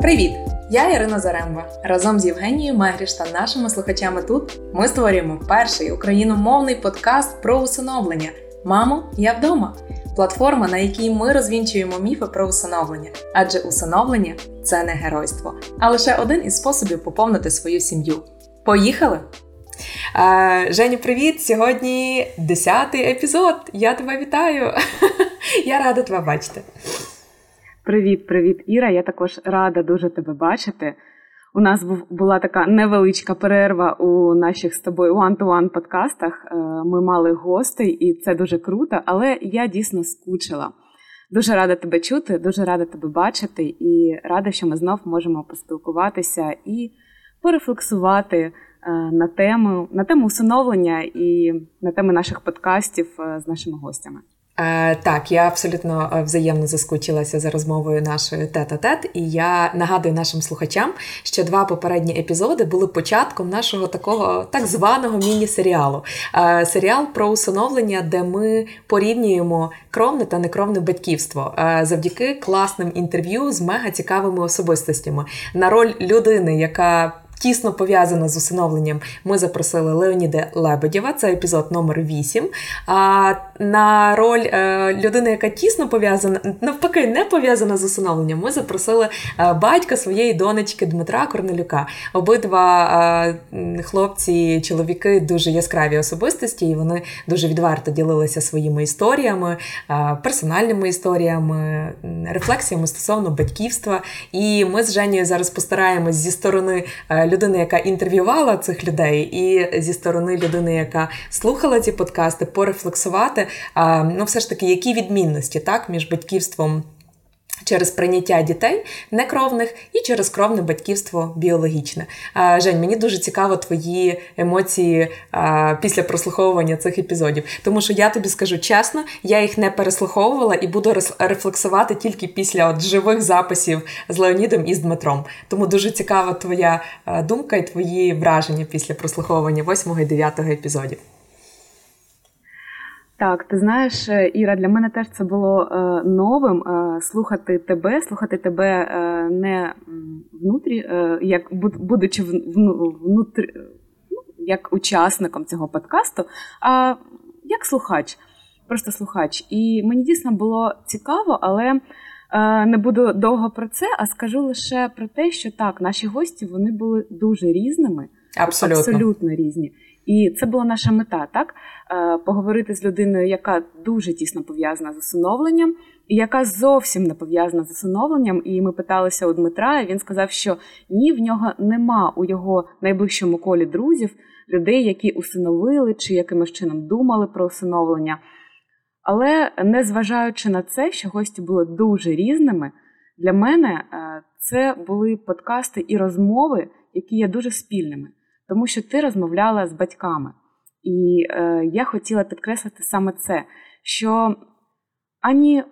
Привіт! Я Ірина Заремба. Разом з Євгенією Мегріш та нашими слухачами тут ми створюємо перший україномовний подкаст про усиновлення. Мамо, я вдома. Платформа, на якій ми розвінчуємо міфи про усиновлення, адже усиновлення це не геройство, а лише один із способів поповнити свою сім'ю. Поїхали! Женю, привіт! Сьогодні 10-й епізод. Я тебе вітаю! Я рада тебе бачити. Привіт, привіт, Іра. Я також рада дуже тебе бачити. У нас була така невеличка перерва у наших з тобою one-to-one подкастах. Е, ми мали гостей, і це дуже круто, але я дійсно скучила. Дуже рада тебе чути, дуже рада тебе бачити, і рада, що ми знов можемо поспілкуватися і порефлексувати е, на тему на тему усиновлення і на теми наших подкастів е, з нашими гостями. Е, так, я абсолютно е, взаємно заскучилася за розмовою нашою тет-а-тет, і я нагадую нашим слухачам, що два попередні епізоди були початком нашого такого так званого міні-серіалу. Е, серіал про усиновлення, де ми порівнюємо кровне та некровне батьківство завдяки класним інтерв'ю з мега цікавими особистостями на роль людини, яка тісно пов'язана з усиновленням, ми запросили Леоніда Лебедєва, це епізод номер 8. А на роль е, людини, яка тісно пов'язана, навпаки, не пов'язана з усиновленням, ми запросили е, батька своєї донечки Дмитра Корнелюка. Обидва е, хлопці, чоловіки дуже яскраві особистості, і вони дуже відверто ділилися своїми історіями, персональними історіями, рефлексіями стосовно батьківства. І ми з Женєю зараз постараємось зі сторони людини, яка інтерв'ювала цих людей, і зі сторони людини, яка слухала ці подкасти, порефлексувати, ну все ж таки, які відмінності так між батьківством через прийняття дітей некровних і через кровне батьківство біологічне. Жень, мені дуже цікаво твої емоції після прослуховування цих епізодів. Тому що я тобі скажу чесно, я їх не переслуховувала і буду рефлексувати тільки після от живих записів з Леонідом і з Дмитром. Тому дуже цікава твоя думка і твої враження після прослуховування 8 і 9 епізодів. Так, ти знаєш, е, Іра, для мене теж це було е, новим е, слухати тебе, слухати тебе не внутрі, як будучи внутрі, ну, як учасником цього подкасту, а як слухач, просто слухач. І мені дійсно було цікаво, але не буду довго про це, а скажу лише про те, що так, наші гості вони були дуже різними, абсолютно, абсолютно різні. І це була наша мета, так е, поговорити з людиною, яка дуже тісно пов'язана з усиновленням, і яка зовсім не пов'язана з усиновленням. І ми питалися у Дмитра. і Він сказав, що ні, в нього нема у його найближчому колі друзів людей, які усиновили чи якимось чином думали про усиновлення. Але незважаючи на це, що гості були дуже різними, для мене е, це були подкасти і розмови, які є дуже спільними тому що ти розмовляла з батьками. І е, я хотіла підкреслити саме це, що ані е,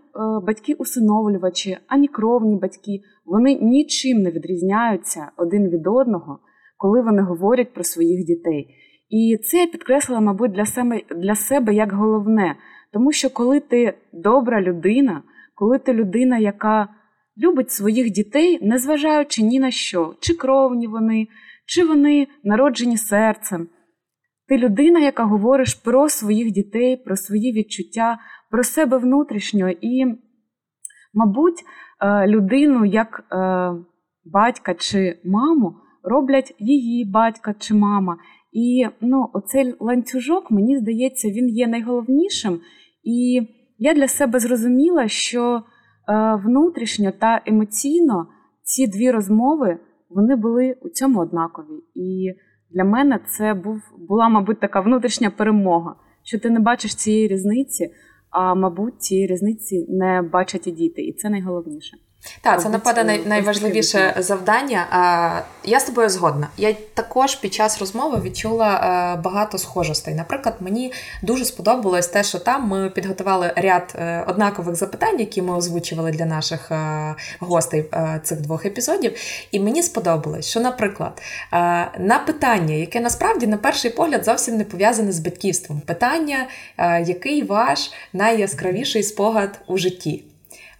батьки-усиновлювачі, ані кровні батьки, вони нічим не відрізняються один від одного, коли вони говорять про своїх дітей. І це я підкреслила, мабуть, для себе, для себе як головне. Тому що коли ти добра людина, коли ти людина, яка любить своїх дітей, незважаючи ні на що, чи кровні вони, чи вони народжені серцем. Ти людина, яка говориш про своїх дітей, про свої відчуття, про себе внутрішньо і, мабуть, е, людину як е, батька чи маму роблять її батька чи мама. І ну, оцей ланцюжок, мені здається, він є найголовнішим. І я для себе зрозуміла, що е, внутрішньо та емоційно ці дві розмови вони були у цьому однакові. І для мене це був була, мабуть, така внутрішня перемога, що ти не бачиш цієї різниці, а мабуть, цієї різниці не бачать і діти, і це найголовніше. Так, це напевно най- найважливіше завдання. Я з тобою згодна. Я також під час розмови відчула е, багато схожостей. Наприклад, мені дуже сподобалось те, що там ми підготували ряд е, однакових запитань, які ми озвучували для наших е, гостей цих двох епізодів. І мені сподобалось, що, наприклад, на питання, яке насправді на перший погляд зовсім не пов'язане з батьківством, питання, який ваш найяскравіший спогад у житті.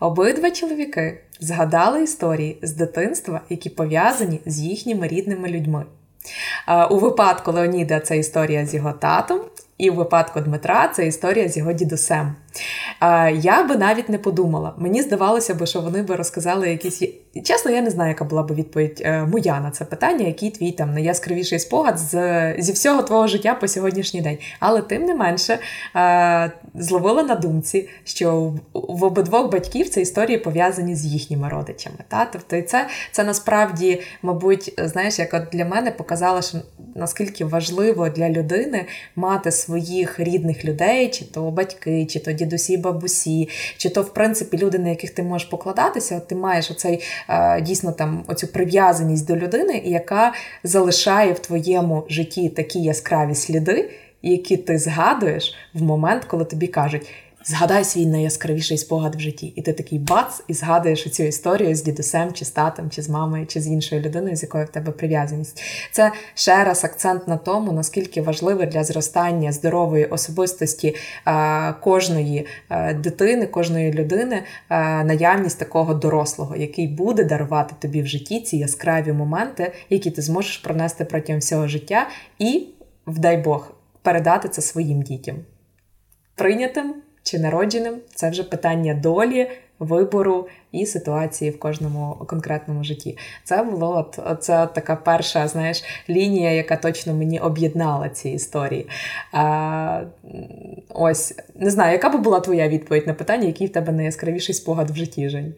Обидва чоловіки згадали історії з дитинства, які пов'язані з їхніми рідними людьми. У випадку Леоніда це історія з його татом, і у випадку Дмитра це історія з його дідусем. Я би навіть не подумала. Мені здавалося б, що вони би розказали якісь. Чесно, я не знаю, яка була б відповідь е, моя на це питання, який твій там найяскравіший спогад з, зі всього твого життя по сьогоднішній день. Але тим не менше е, зловила на думці, що в обидвох батьків це історії пов'язані з їхніми родичами. Та? Тобто, це це насправді, мабуть, знаєш, як от для мене показало, що наскільки важливо для людини мати своїх рідних людей, чи то батьки, чи то дідусі, бабусі, чи то, в принципі, люди, на яких ти можеш покладатися, от ти маєш оцей е, дійсно там оцю прив'язаність до людини, яка залишає в твоєму житті такі яскраві сліди, які ти згадуєш в момент, коли тобі кажуть. Згадай свій найяскравіший спогад в житті, і ти такий бац, і згадуєш цю історію з дідусем, чи з татом, чи з мамою, чи з іншою людиною, з якою в тебе прив'язаність. Це ще раз акцент на тому, наскільки важливо для зростання здорової особистості е, кожної е, дитини, кожної людини е, наявність такого дорослого, який буде дарувати тобі в житті ці яскраві моменти, які ти зможеш пронести протягом всього життя, і, вдай Бог, передати це своїм дітям. Прийнятим чи народженим це вже питання долі, вибору і ситуації в кожному конкретному житті. Це було от, це от така перша знаєш, лінія, яка точно мені об'єднала ці історії. А, Ось не знаю, яка би була твоя відповідь на питання, який в тебе найяскравіший спогад в житті Жень?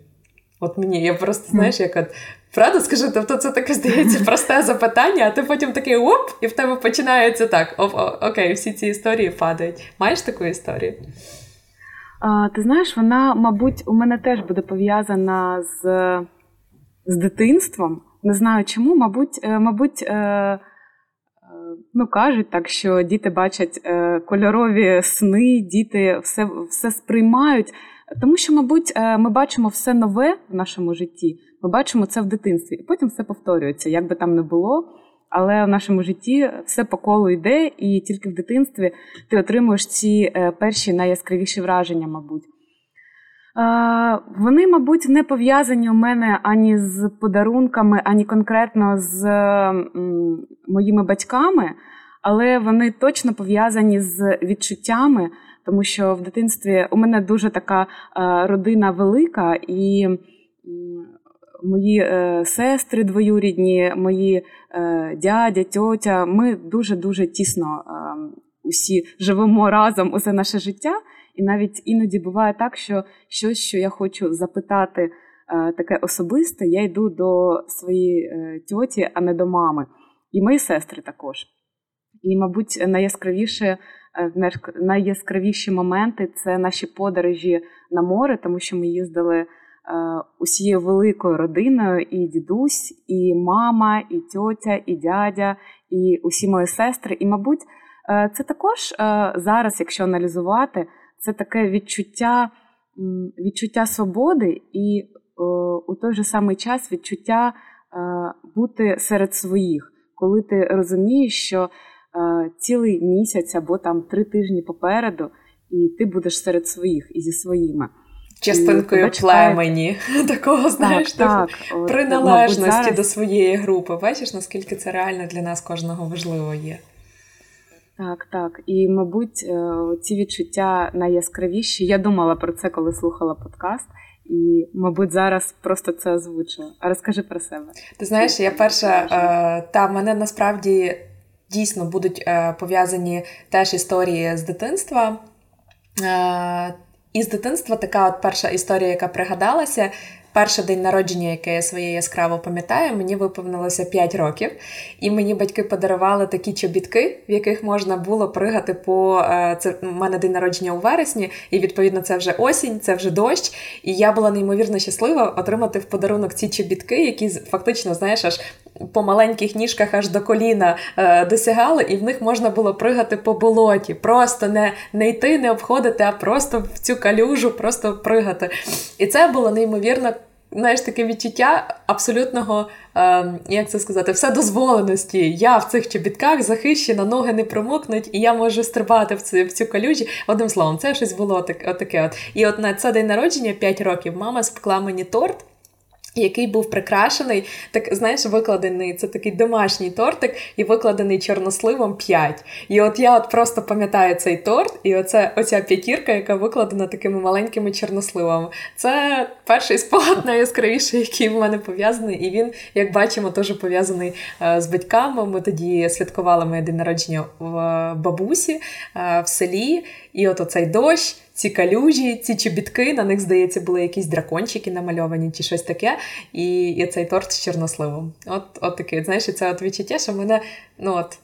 От мені, я просто, знаєш, як от, правда скажи, тобто це таке здається просте запитання, а ти потім такий оп, і в тебе починається так: о, о, окей, всі ці історії падають. Маєш таку історію? Ти знаєш, вона, мабуть, у мене теж буде пов'язана з з дитинством. Не знаю чому, мабуть, е, мабуть, е, е, ну кажуть так, що діти бачать кольорові сни, діти все, все сприймають. Тому що, мабуть, ми бачимо все нове в нашому житті. Ми бачимо це в дитинстві, і потім все повторюється, як би там не було але в нашому житті все по колу йде, і тільки в дитинстві ти отримуєш ці е, перші найяскравіші враження, мабуть. Вони, мабуть, не пов'язані у мене ані з подарунками, ані конкретно з моїми батьками, але вони точно пов'язані з відчуттями, тому що в дитинстві у мене дуже така родина велика, і мої е, сестри двоюрідні, мої е, дядя, тьотя. Ми дуже-дуже тісно е, усі живемо разом усе наше життя. І навіть іноді буває так, що щось, що я хочу запитати е, таке особисте, я йду до своєї е, тьоті, а не до мами. І мої сестри також. І, мабуть, найяскравіше. Е, найяскравіші моменти це наші подорожі на море, тому що ми їздили усією великою родиною, і дідусь, і мама, і тьотя, і дядя, і усі мої сестри. І, мабуть, е, це також е, зараз, якщо аналізувати, це таке відчуття відчуття свободи і у той же самий час відчуття бути серед своїх, коли ти розумієш, що цілий місяць або там три тижні попереду, і ти будеш серед своїх і зі своїми частинкою племені такого знаєш так, так. приналежності От, зараз... до своєї групи. Бачиш, наскільки це реально для нас кожного важливо є. Так, так. І, мабуть, е, ці відчуття найяскравіші. Я думала про це, коли слухала подкаст. І, мабуть, зараз просто це озвучила. А розкажи про себе. Ти знаєш, я перша е, та мене насправді дійсно будуть е, пов'язані теж історії з дитинства. І з дитинства така от перша історія, яка пригадалася. Перший день народження, яке я своє яскраво пам'ятаю, мені виповнилося 5 років, і мені батьки подарували такі чобітки, в яких можна було пригати по е, це. У мене день народження у вересні, і відповідно це вже осінь, це вже дощ. І я була неймовірно щаслива отримати в подарунок ці чобітки, які фактично, знаєш, аж по маленьких ніжках аж до коліна е, досягали, і в них можна було пригати по болоті. Просто не не йти, не обходити, а просто в цю калюжу, просто пригати. І це було неймовірно. Знаєш, таке відчуття абсолютного, е, як це сказати, вседозволеності. Я в цих чобітках захищена, ноги не промокнуть, і я можу стрибати в цю в цю калюжі. Одним словом, це щось було так, отаке. От. І от на це день народження 5 років мама спекла мені торт. Який був прикрашений, так знаєш, викладений це такий домашній тортик і викладений чорносливом 5. І от я от просто пам'ятаю цей торт, і оце, оця п'ятірка, яка викладена такими маленькими чорносливами. Це перший спогад найяскравіший, який в мене пов'язаний. І він, як бачимо, теж пов'язаний е, з батьками. Ми тоді святкували моє день народження в бабусі е, в селі, і от оцей дощ ці калюжі, ці чобітки, на них, здається, були якісь дракончики намальовані чи щось таке. І і цей торт з чорносливом. От от таке, знаєш, це от відчуття, що мене ну, от,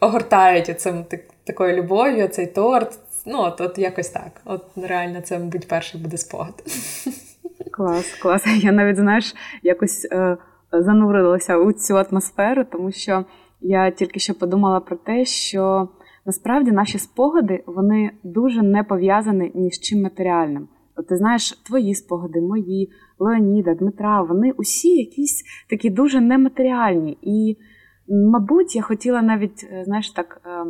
огортають оцим так, такою любов'ю, цей торт. Ну, от от якось так. От реально, це, мабуть, перший буде спогад. Клас, клас. Я навіть, знаєш, якось е, занурилася у цю атмосферу, тому що я тільки що подумала про те, що. Насправді наші спогади вони дуже не пов'язані ні з чим матеріальним. От ти знаєш, твої спогади, мої, Леоніда, Дмитра, вони усі якісь такі дуже нематеріальні. І, мабуть, я хотіла навіть, е, знаєш, так е,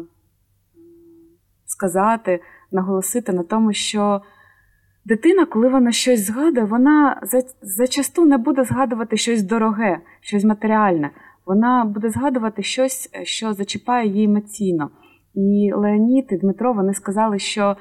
сказати, наголосити на тому, що дитина, коли вона щось згадує, вона зачасту не буде згадувати щось дороге, щось матеріальне. Вона буде згадувати щось, е, що зачіпає її емоційно. І Леонід і Дмитро вони сказали, що е,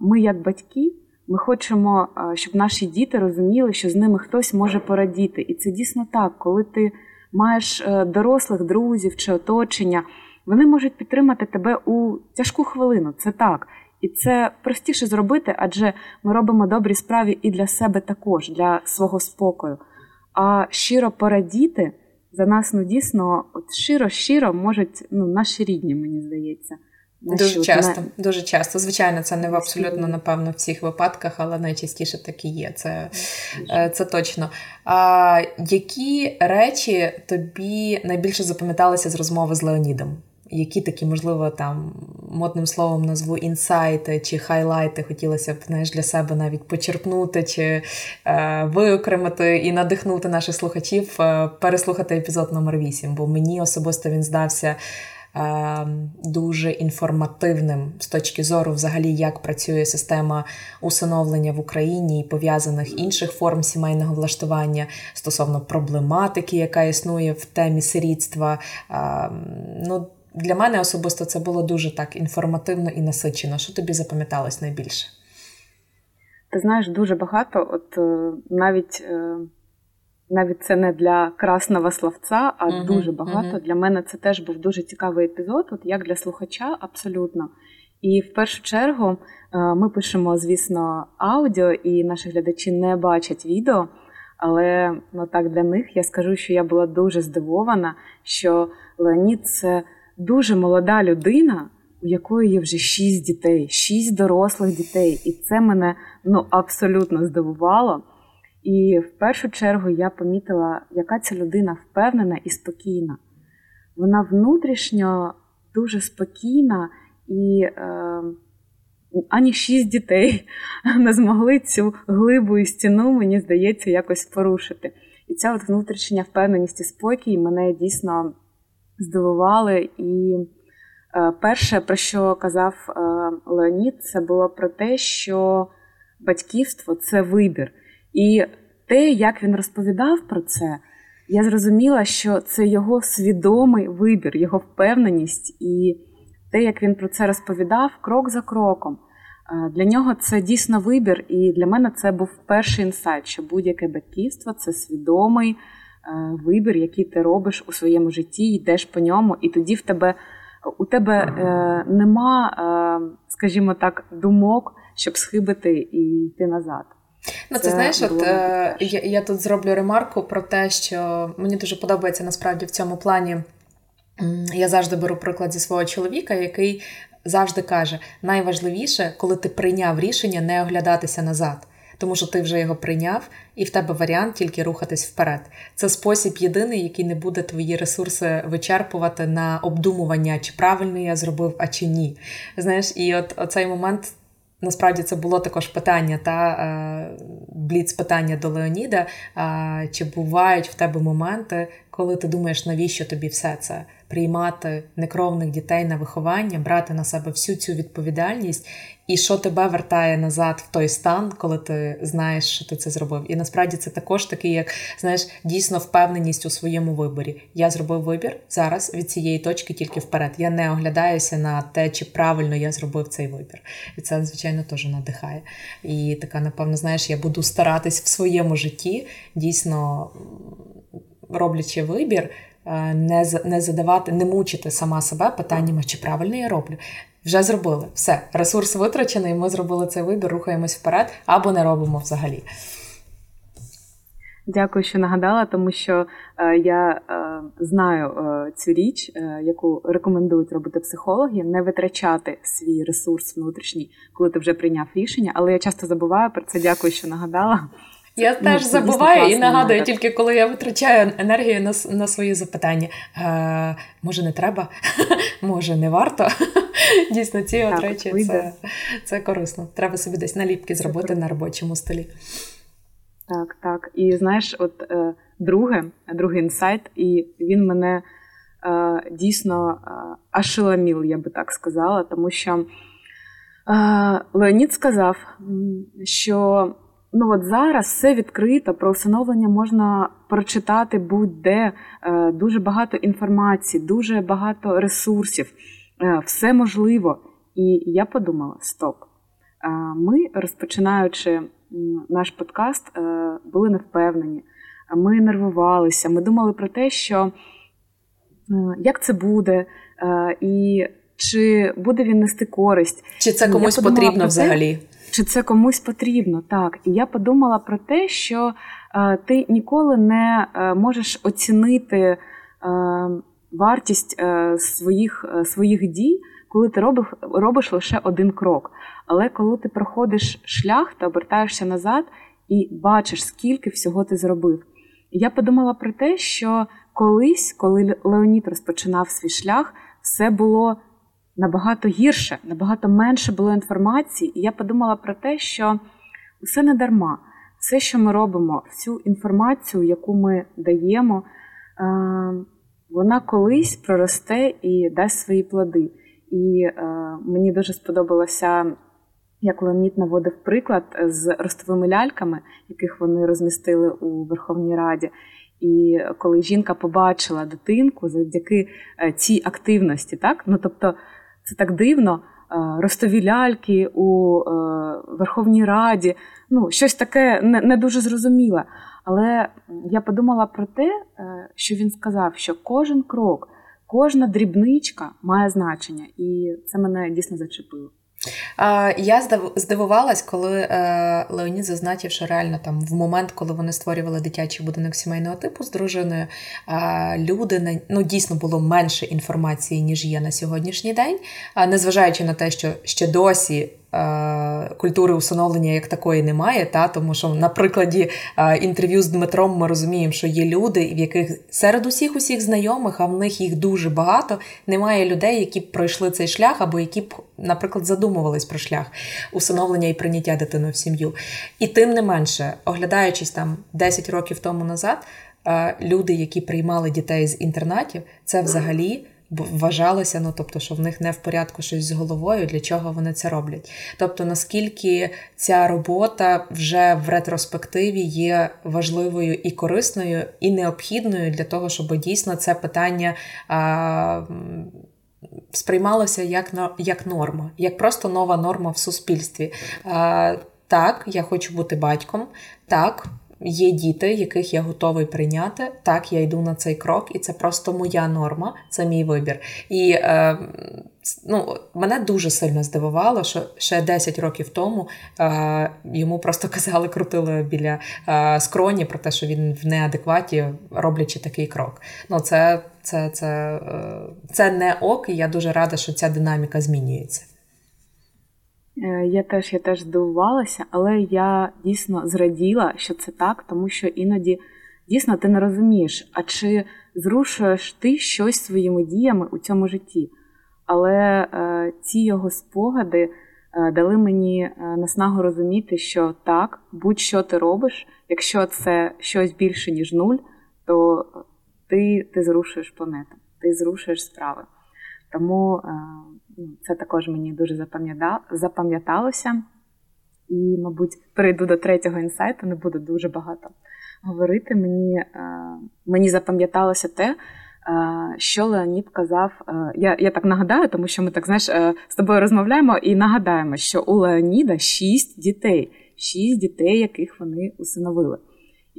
ми, як батьки, ми хочемо, е, щоб наші діти розуміли, що з ними хтось може порадіти. І це дійсно так, коли ти маєш е, дорослих друзів чи оточення, вони можуть підтримати тебе у тяжку хвилину. Це так. І це простіше зробити, адже ми робимо добрі справи і для себе також, для свого спокою. А щиро порадіти за нас ну дійсно от щиро-щиро можуть ну, наші рідні, мені здається. Наші, дуже часто, на... дуже часто. Звичайно, це не в абсолютно, напевно, всіх випадках, але найчастіше так і є. Це е, це точно. А які речі тобі найбільше запам'яталися з розмови з Леонідом? Які такі, можливо, там модним словом назву інсайти чи хайлайти хотілося б знаєш, для себе навіть почерпнути чи е, виокремити і надихнути наших слухачів е, переслухати епізод номер 8 бо мені особисто він здався е, дуже інформативним з точки зору, взагалі, як працює система усиновлення в Україні і пов'язаних інших форм сімейного влаштування стосовно проблематики, яка існує в темі сирітства. Е, ну, для мене особисто це було дуже так інформативно і насичено. Що тобі запам'яталось найбільше? Ти знаєш, дуже багато. От е, навіть е, навіть це не для красного словця, а uh дуже багато. uh Для мене це теж був дуже цікавий епізод, от як для слухача, абсолютно. І в першу чергу е, ми пишемо, звісно, аудіо, і наші глядачі не бачать відео. Але ну так для них я скажу, що я була дуже здивована, що Леонід це дуже молода людина, у якої є вже шість дітей, шість дорослих дітей. І це мене ну, абсолютно здивувало. І в першу чергу я помітила, яка ця людина впевнена і спокійна. Вона внутрішньо дуже спокійна і е, ані шість дітей не змогли цю глибу і стіну, мені здається, якось порушити. І ця от внутрішня впевненість і спокій мене дійсно здивували. І е, перше, про що казав е, Леонід, це було про те, що батьківство це вибір. І те, як він розповідав про це, я зрозуміла, що це його свідомий вибір, його впевненість, і те, як він про це розповідав, крок за кроком. Е, для нього це дійсно вибір, і для мене це був перший інсайт, що будь-яке батьківство це свідомий вибір, який ти робиш у своєму житті, йдеш по ньому, і тоді в тебе у тебе е, нема, е, скажімо так, думок, щоб схибити і йти назад. Ну, ти знаєш, от е, я, я тут зроблю ремарку про те, що мені дуже подобається насправді в цьому плані. Я завжди беру приклад зі свого чоловіка, який завжди каже: найважливіше, коли ти прийняв рішення не оглядатися назад тому що ти вже його прийняв, і в тебе варіант тільки рухатись вперед. Це спосіб єдиний, який не буде твої ресурси вичерпувати на обдумування, чи правильно я зробив, а чи ні. Знаєш, і от цей момент. Насправді це було також питання, та е, бліц питання до Леоніда. Чи бувають в тебе моменти, коли ти думаєш, навіщо тобі все це приймати некровних дітей на виховання, брати на себе всю цю відповідальність, і що тебе вертає назад в той стан, коли ти знаєш, що ти це зробив. І насправді це також такий, як знаєш, дійсно впевненість у своєму виборі. Я зробив вибір зараз від цієї точки тільки вперед. Я не оглядаюся на те, чи правильно я зробив цей вибір. І це, звичайно, теж надихає. І така, напевно, знаєш, я буду старатись в своєму житті дійсно роблячи вибір, е, не не задавати, не мучити сама себе питаннями, чи правильно я роблю. Вже зробили все. Ресурс витрачений, ми зробили цей вибір, рухаємось вперед або не робимо взагалі. Дякую, що нагадала, тому що е, я е, знаю е, цю річ, е, яку рекомендують робити психологи, не витрачати свій ресурс внутрішній, коли ти вже прийняв рішення. Але я часто забуваю про це. Дякую, що нагадала. Я ну, теж забуваю і нагадую, тільки коли я витрачаю енергію на на свої запитання. Е, Може, не треба, може, не варто. Дійсно, ці от речі це, це корисно. Треба собі десь наліпки зробити на робочому столі. Так, так. І знаєш, от е, друге, другий інсайт, і він мене е, дійсно е, ашеламіл, я би так сказала, тому що е, Леонід сказав, що ну от зараз все відкрито, про усиновлення можна прочитати будь-де е, дуже багато інформації, дуже багато ресурсів, е, все можливо. І я подумала: стоп. Е, ми, розпочинаючи наш подкаст, були невпевнені, ми нервувалися, ми думали про те, що як це буде, і чи буде він нести користь, чи це комусь потрібно взагалі чи це комусь потрібно. Так, і я подумала про те, що е, ти ніколи не е, можеш оцінити е, вартість своїх своїх дій, коли ти робиш, робиш лише один крок. Але коли ти проходиш шлях, ти обертаєшся назад і бачиш, скільки всього ти зробив. Я подумала про те, що колись, коли Леонід розпочинав свій шлях, все було набагато гірше, набагато менше було інформації, і я подумала про те, що все не дарма. Все, що ми робимо, всю інформацію, яку ми даємо, е, вона колись проросте і дасть свої плоди. І е, мені дуже сподобалося, як Леонід наводив приклад з ростовими ляльками, яких вони розмістили у Верховній Раді. І коли жінка побачила дитинку завдяки е, цій активності, так ну тобто це так дивно. Е, ростові ляльки у е, Верховній Раді, ну, щось таке не, не дуже зрозуміле. Але я подумала про те, е, що він сказав, що кожен крок, кожна дрібничка має значення, і це мене дійсно зачепило. Я здивувалась, коли е, Леонід зазначив, що реально там в момент, коли вони створювали дитячий будинок сімейного типу з дружиною, люди ну, дійсно було менше інформації, ніж є на сьогоднішній день, незважаючи на те, що ще досі культури усиновлення як такої немає, та тому що на прикладі е, інтерв'ю з Дмитром ми розуміємо, що є люди, в яких серед усіх усіх знайомих, а в них їх дуже багато. Немає людей, які б пройшли цей шлях, або які б, наприклад, задумувались про шлях усиновлення і прийняття дитини в сім'ю. І тим не менше, оглядаючись там 10 років тому назад, е, люди, які приймали дітей з інтернатів, це взагалі вважалося, ну тобто, що в них не в порядку щось з головою, для чого вони це роблять. Тобто, наскільки ця робота вже в ретроспективі є важливою і корисною, і необхідною для того, щоб дійсно це питання. А, Сприймалося як як норма, як просто нова норма в суспільстві. А, Так, я хочу бути батьком. Так, Є діти, яких я готовий прийняти. Так, я йду на цей крок, і це просто моя норма, це мій вибір. І е, ну, мене дуже сильно здивувало, що ще 10 років тому е, йому просто казали, крутили біля е, скроні про те, що він в неадекваті, роблячи такий крок. Ну, це, це, це, е, це не ок, і я дуже рада, що ця динаміка змінюється. Е, я теж я теж здивувалася, але я дійсно зраділа, що це так, тому що іноді дійсно ти не розумієш, а чи зрушуєш ти щось своїми діями у цьому житті. Але е, ці його спогади е, дали мені е, наснагу розуміти, що так, будь-що ти робиш, якщо це щось більше, ніж нуль, то ти ти зрушуєш планету, ти зрушуєш справи. Тому ну, це також мені дуже запам'яталося. І, мабуть, перейду до третього інсайту, не буду дуже багато говорити. Мені мені запам'яталося те, що Леонід казав. Я я так нагадаю, тому що ми так знаєш, з тобою розмовляємо і нагадаємо, що у Леоніда шість дітей, шість дітей, яких вони усиновили.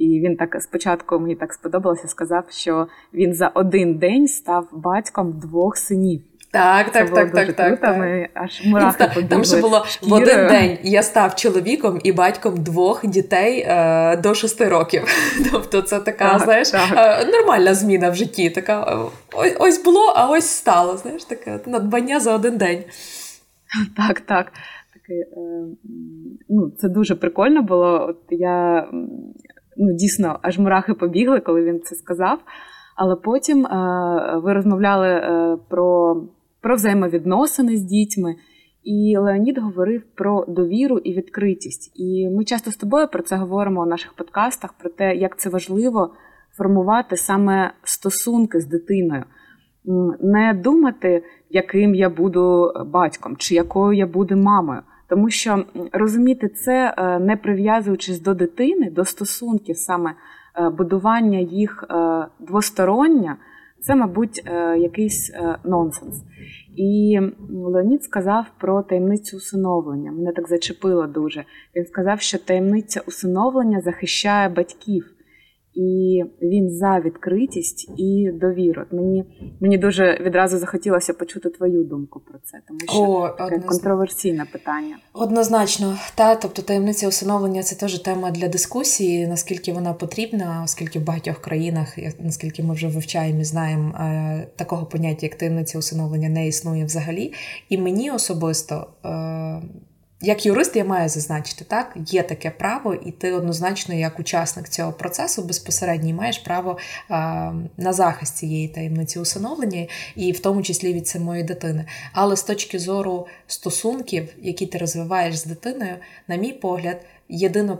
І він так спочатку мені так сподобалося, сказав, що він за один день став батьком двох синів. Так, так, так, так, так, так. Ми аж мурахи побігли. Там ще було в один день я став чоловіком і батьком двох дітей е, до шести років. Тобто, це така, так, знаєш, так. Е, нормальна зміна в житті. Така ось, ось було, а ось стало. Знаєш, таке надбання за один день. Так, так. Таке, е, ну, Це дуже прикольно було. От я ну, дійсно аж мурахи побігли, коли він це сказав. Але потім е, ви розмовляли е, про про взаємовідносини з дітьми. І Леонід говорив про довіру і відкритість. І ми часто з тобою про це говоримо у наших подкастах: про те, як це важливо формувати саме стосунки з дитиною, не думати, яким я буду батьком чи якою я буду мамою. Тому що розуміти це, е, не прив'язуючись до дитини, до стосунків, саме е, будування їх е, двостороння, це, мабуть, якийсь нонсенс. І Леонід сказав про таємницю усиновлення. Мене так зачепило дуже. Він сказав, що таємниця усиновлення захищає батьків. І він за відкритість і довіру. Мені мені дуже відразу захотілося почути твою думку про це, тому що О, таке однозначно. контроверсійне питання. Однозначно, та тобто таємниця усиновлення це теж тема для дискусії, наскільки вона потрібна, оскільки в багатьох країнах, наскільки ми вже вивчаємо і знаємо, е, такого поняття, як таємниця усиновлення, не існує взагалі. І мені особисто. Е, як юрист я маю зазначити, так, є таке право, і ти однозначно, як учасник цього процесу, безпосередньо маєш право а, на захист цієї таємниці усиновлення, і в тому числі від самої дитини. Але з точки зору стосунків, які ти розвиваєш з дитиною, на мій погляд, єдино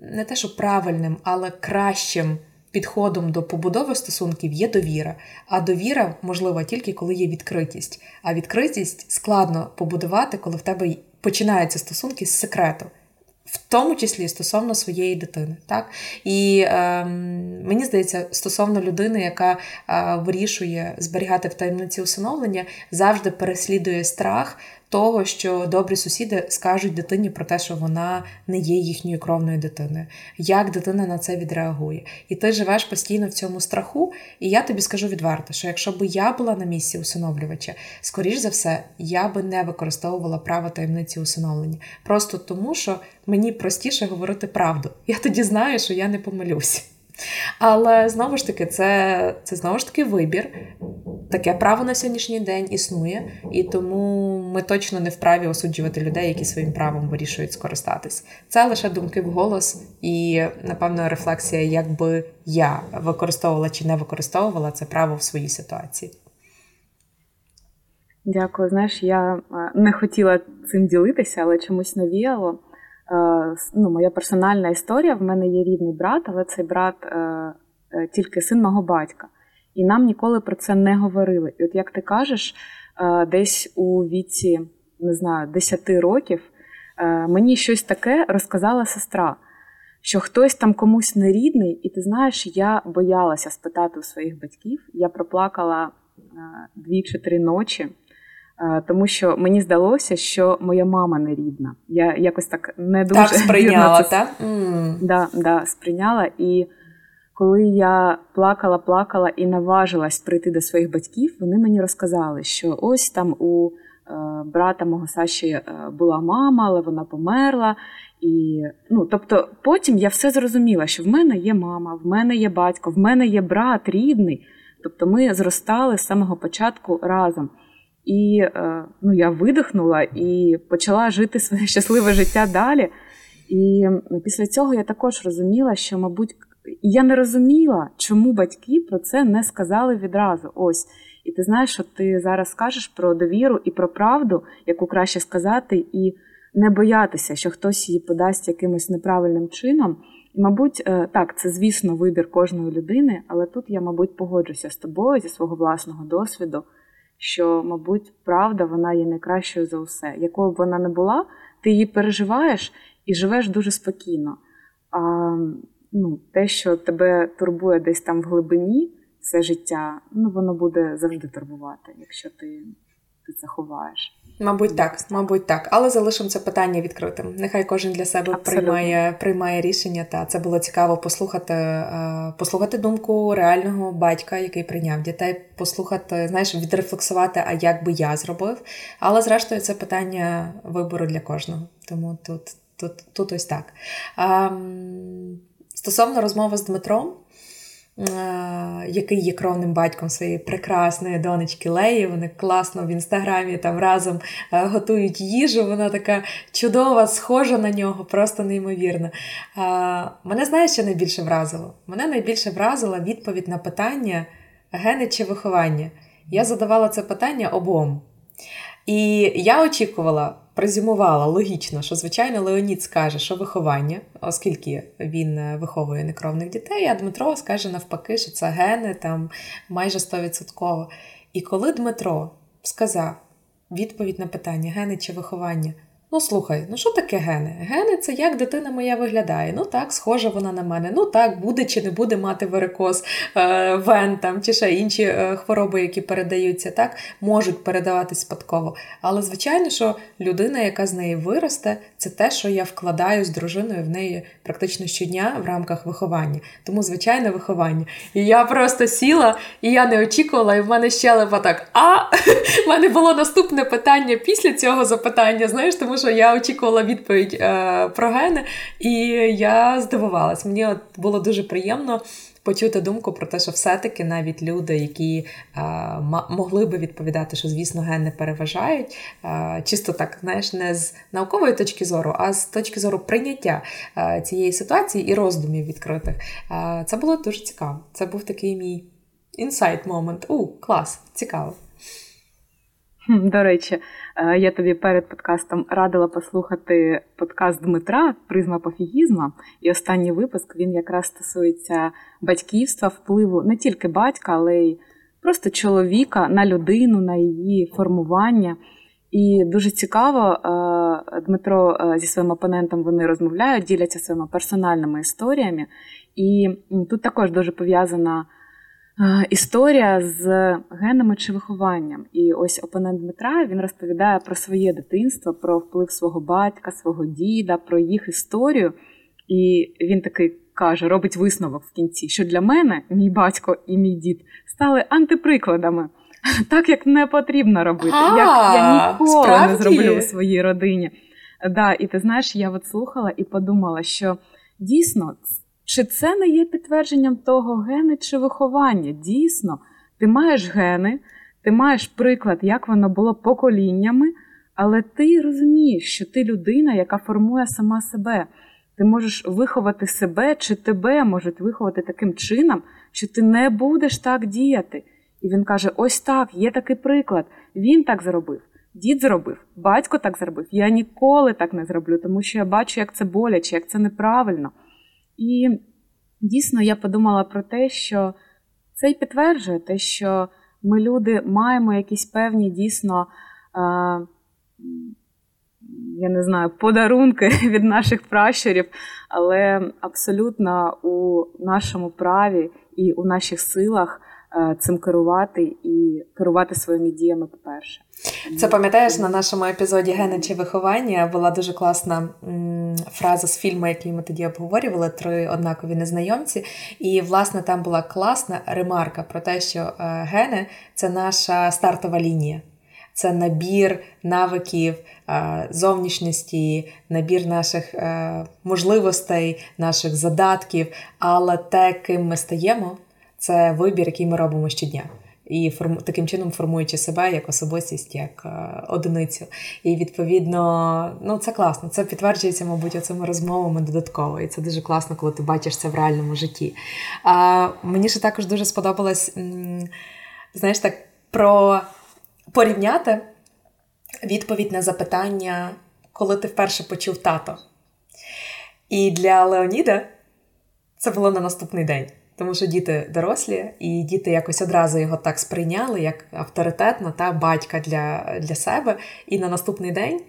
не те, що правильним, але кращим. Підходом до побудови стосунків є довіра, а довіра можлива тільки коли є відкритість. А відкритість складно побудувати, коли в тебе починаються стосунки з секрету. В тому числі стосовно своєї дитини, так і е, мені здається, стосовно людини, яка е, вирішує зберігати в таємниці усиновлення, завжди переслідує страх того, що добрі сусіди скажуть дитині про те, що вона не є їхньою кровною дитиною. Як дитина на це відреагує? І ти живеш постійно в цьому страху. І я тобі скажу відверто, що якщо б я була на місці усиновлювача, скоріш за все, я би не використовувала право таємниці усиновлення. Просто тому, що мені простіше говорити правду. Я тоді знаю, що я не помилюсь. Але знову ж таки, це це знову ж таки вибір. Таке право на сьогоднішній день існує, і тому ми точно не вправі осуджувати людей, які своїм правом вирішують скористатись. Це лише думки в голос і, напевно, рефлексія, якби я використовувала чи не використовувала це право в своїй ситуації. Дякую. Знаєш, я не хотіла цим ділитися, але чомусь навіяло. Е, ну, моя персональна історія. В мене є рідний брат, але цей брат е, е, тільки син мого батька. І нам ніколи про це не говорили. І от як ти кажеш, десь у віці, не знаю, 10 років мені щось таке розказала сестра, що хтось там комусь не рідний, і ти знаєш, я боялася спитати у своїх батьків. Я проплакала дві чи три ночі. Тому що мені здалося, що моя мама не рідна. Я якось так не дуже Так сприйняла, так? Mm. Да, да, сприйняла. І коли я плакала, плакала і наважилась прийти до своїх батьків, вони мені розказали, що ось там у е, брата мого Саші е, була мама, але вона померла. І, ну, Тобто, потім я все зрозуміла, що в мене є мама, в мене є батько, в мене є брат рідний. Тобто ми зростали з самого початку разом. І е, ну, я видихнула і почала жити своє щасливе життя далі. І після цього я також розуміла, що, мабуть, я не розуміла, чому батьки про це не сказали відразу. Ось. І ти знаєш, що ти зараз скажеш про довіру і про правду, яку краще сказати, і не боятися, що хтось її подасть якимось неправильним чином. І, мабуть, е, так, це, звісно, вибір кожної людини, але тут я, мабуть, погоджуся з тобою зі свого власного досвіду, що, мабуть, правда вона є найкращою за усе. Якою б вона не була, ти її переживаєш і живеш дуже спокійно. А ну, те, що тебе турбує десь там в глибині, все життя, ну воно буде завжди турбувати, якщо ти, ти це ховаєш. Мабуть, так, мабуть, так. Але залишимо це питання відкритим. Нехай кожен для себе приймає приймає рішення. Та це було цікаво послухати, е, послухати думку реального батька, який прийняв дітей, послухати, знаєш, відрефлексувати, а як би я зробив. Але зрештою, це питання вибору для кожного. Тому тут, тут, тут ось так. Стосовно розмови з Дмитром. Е, який є кровним батьком своєї прекрасної донечки Леї. Вони класно в інстаграмі там разом е, готують їжу. Вона така чудова, схожа на нього, просто неймовірна. Е, мене знаєш, що найбільше вразило? Мене найбільше вразила відповідь на питання гени чи виховання. Я задавала це питання обом. І я очікувала презюмувала логічно, що, звичайно, Леонід скаже, що виховання, оскільки він е, виховує некровних дітей, а Дмитро скаже навпаки, що це гени там майже 100%. І коли Дмитро сказав відповідь на питання гени чи виховання, Ну, слухай, ну що таке гени? Гени це як дитина моя виглядає. Ну так, схожа вона на мене. Ну так, буде чи не буде мати варикоз, е, вен там, чи ще інші е, хвороби, які передаються, так, можуть передаватись спадково. Але, звичайно, що людина, яка з неї виросте, це те, що я вкладаю з дружиною в неї практично щодня в рамках виховання. Тому, звичайне, виховання. І я просто сіла, і я не очікувала, і в мене щелепа так. А в мене було наступне питання після цього запитання. Знаєш, тому що я очікувала відповідь е, про гени, і я здивувалась. Мені от було дуже приємно. Почути думку про те, що все-таки навіть люди, які е, могли би відповідати, що, звісно, гени переважають, е, чисто так, знаєш, не з наукової точки зору, а з точки зору прийняття е, цієї ситуації і роздумів відкритих. Е, це було дуже цікаво. Це був такий мій інсайт момент. У, клас, цікаво. До речі, я тобі перед подкастом радила послухати подкаст Дмитра Призма пофігізма. І останній випуск він якраз стосується батьківства, впливу не тільки батька, але й просто чоловіка на людину, на її формування. І дуже цікаво, е, Дмитро е, зі своїм опонентом вони розмовляють, діляться своїми персональними історіями. І тут також дуже пов'язана. Історія з генами чи вихованням. І ось опонент Дмитра він розповідає про своє дитинство, про вплив свого батька, свого діда, про їх історію. І він такий каже, робить висновок в кінці, що для мене мій батько і мій дід стали антиприкладами, так як не потрібно робити, як я ніколи не зроблю у своїй родині. Да, І ти знаєш, я от слухала і подумала, що дійсно. Чи це не є підтвердженням того гени чи виховання? Дійсно, ти маєш гени, ти маєш приклад, як воно було поколіннями, але ти розумієш, що ти людина, яка формує сама себе. Ти можеш виховати себе, чи тебе можуть виховати таким чином, що ти не будеш так діяти. І він каже: ось так, є такий приклад. Він так зробив, дід зробив, батько так зробив. Я ніколи так не зроблю, тому що я бачу, як це боляче, як це неправильно. І дійсно я подумала про те, що це й підтверджує те, що ми, люди, маємо якісь певні дійсно. Я не знаю, подарунки від наших пращурів, але абсолютно у нашому праві і у наших силах Е, цим керувати і керувати своїми діями. По перше, це пам'ятаєш на нашому епізоді Гени чи виховання була дуже класна фраза з фільму, який ми тоді обговорювали три однакові незнайомці. І власне там була класна ремарка про те, що е, гени це наша стартова лінія. Це набір навиків, е, зовнішності, набір наших можливостей, наших задатків, але те, ким ми стаємо, це вибір, який ми робимо щодня. І форму таким чином формуючи себе як особистість, як е, одиницю. І відповідно, ну це класно. Це підтверджується, мабуть, оцими розмовами додатково. І це дуже класно, коли ти бачиш це в реальному житті. А мені ще також дуже сподобалось, знаєш, так про порівняти відповідь на запитання, коли ти вперше почув тато. І для Леоніда Це було на наступний день. Тому що діти дорослі, і діти якось одразу його так сприйняли, як авторитетна та батька для для себе. І на наступний день,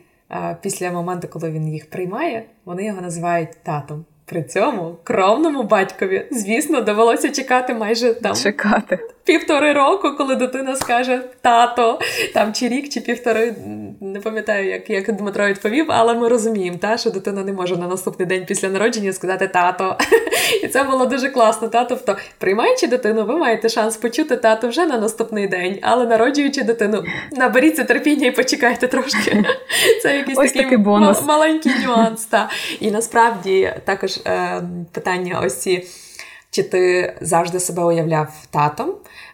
після моменту, коли він їх приймає, вони його називають татом. При цьому кровному батькові, звісно, довелося чекати майже там чекати півтори року, коли дитина скаже тато, там чи рік, чи півтори. Не пам'ятаю, як як Дмитро відповів, але ми розуміємо, та, що дитина не може на наступний день після народження сказати тато. І це було дуже класно. Та? Тобто, приймаючи дитину, ви маєте шанс почути тато вже на наступний день, але народжуючи дитину, наберіться терпіння і почекайте трошки. Це якийсь ось такий, такий бонус. маленький нюанс. Та. І насправді також е, питання ось ці. Чи ти завжди себе уявляв татом?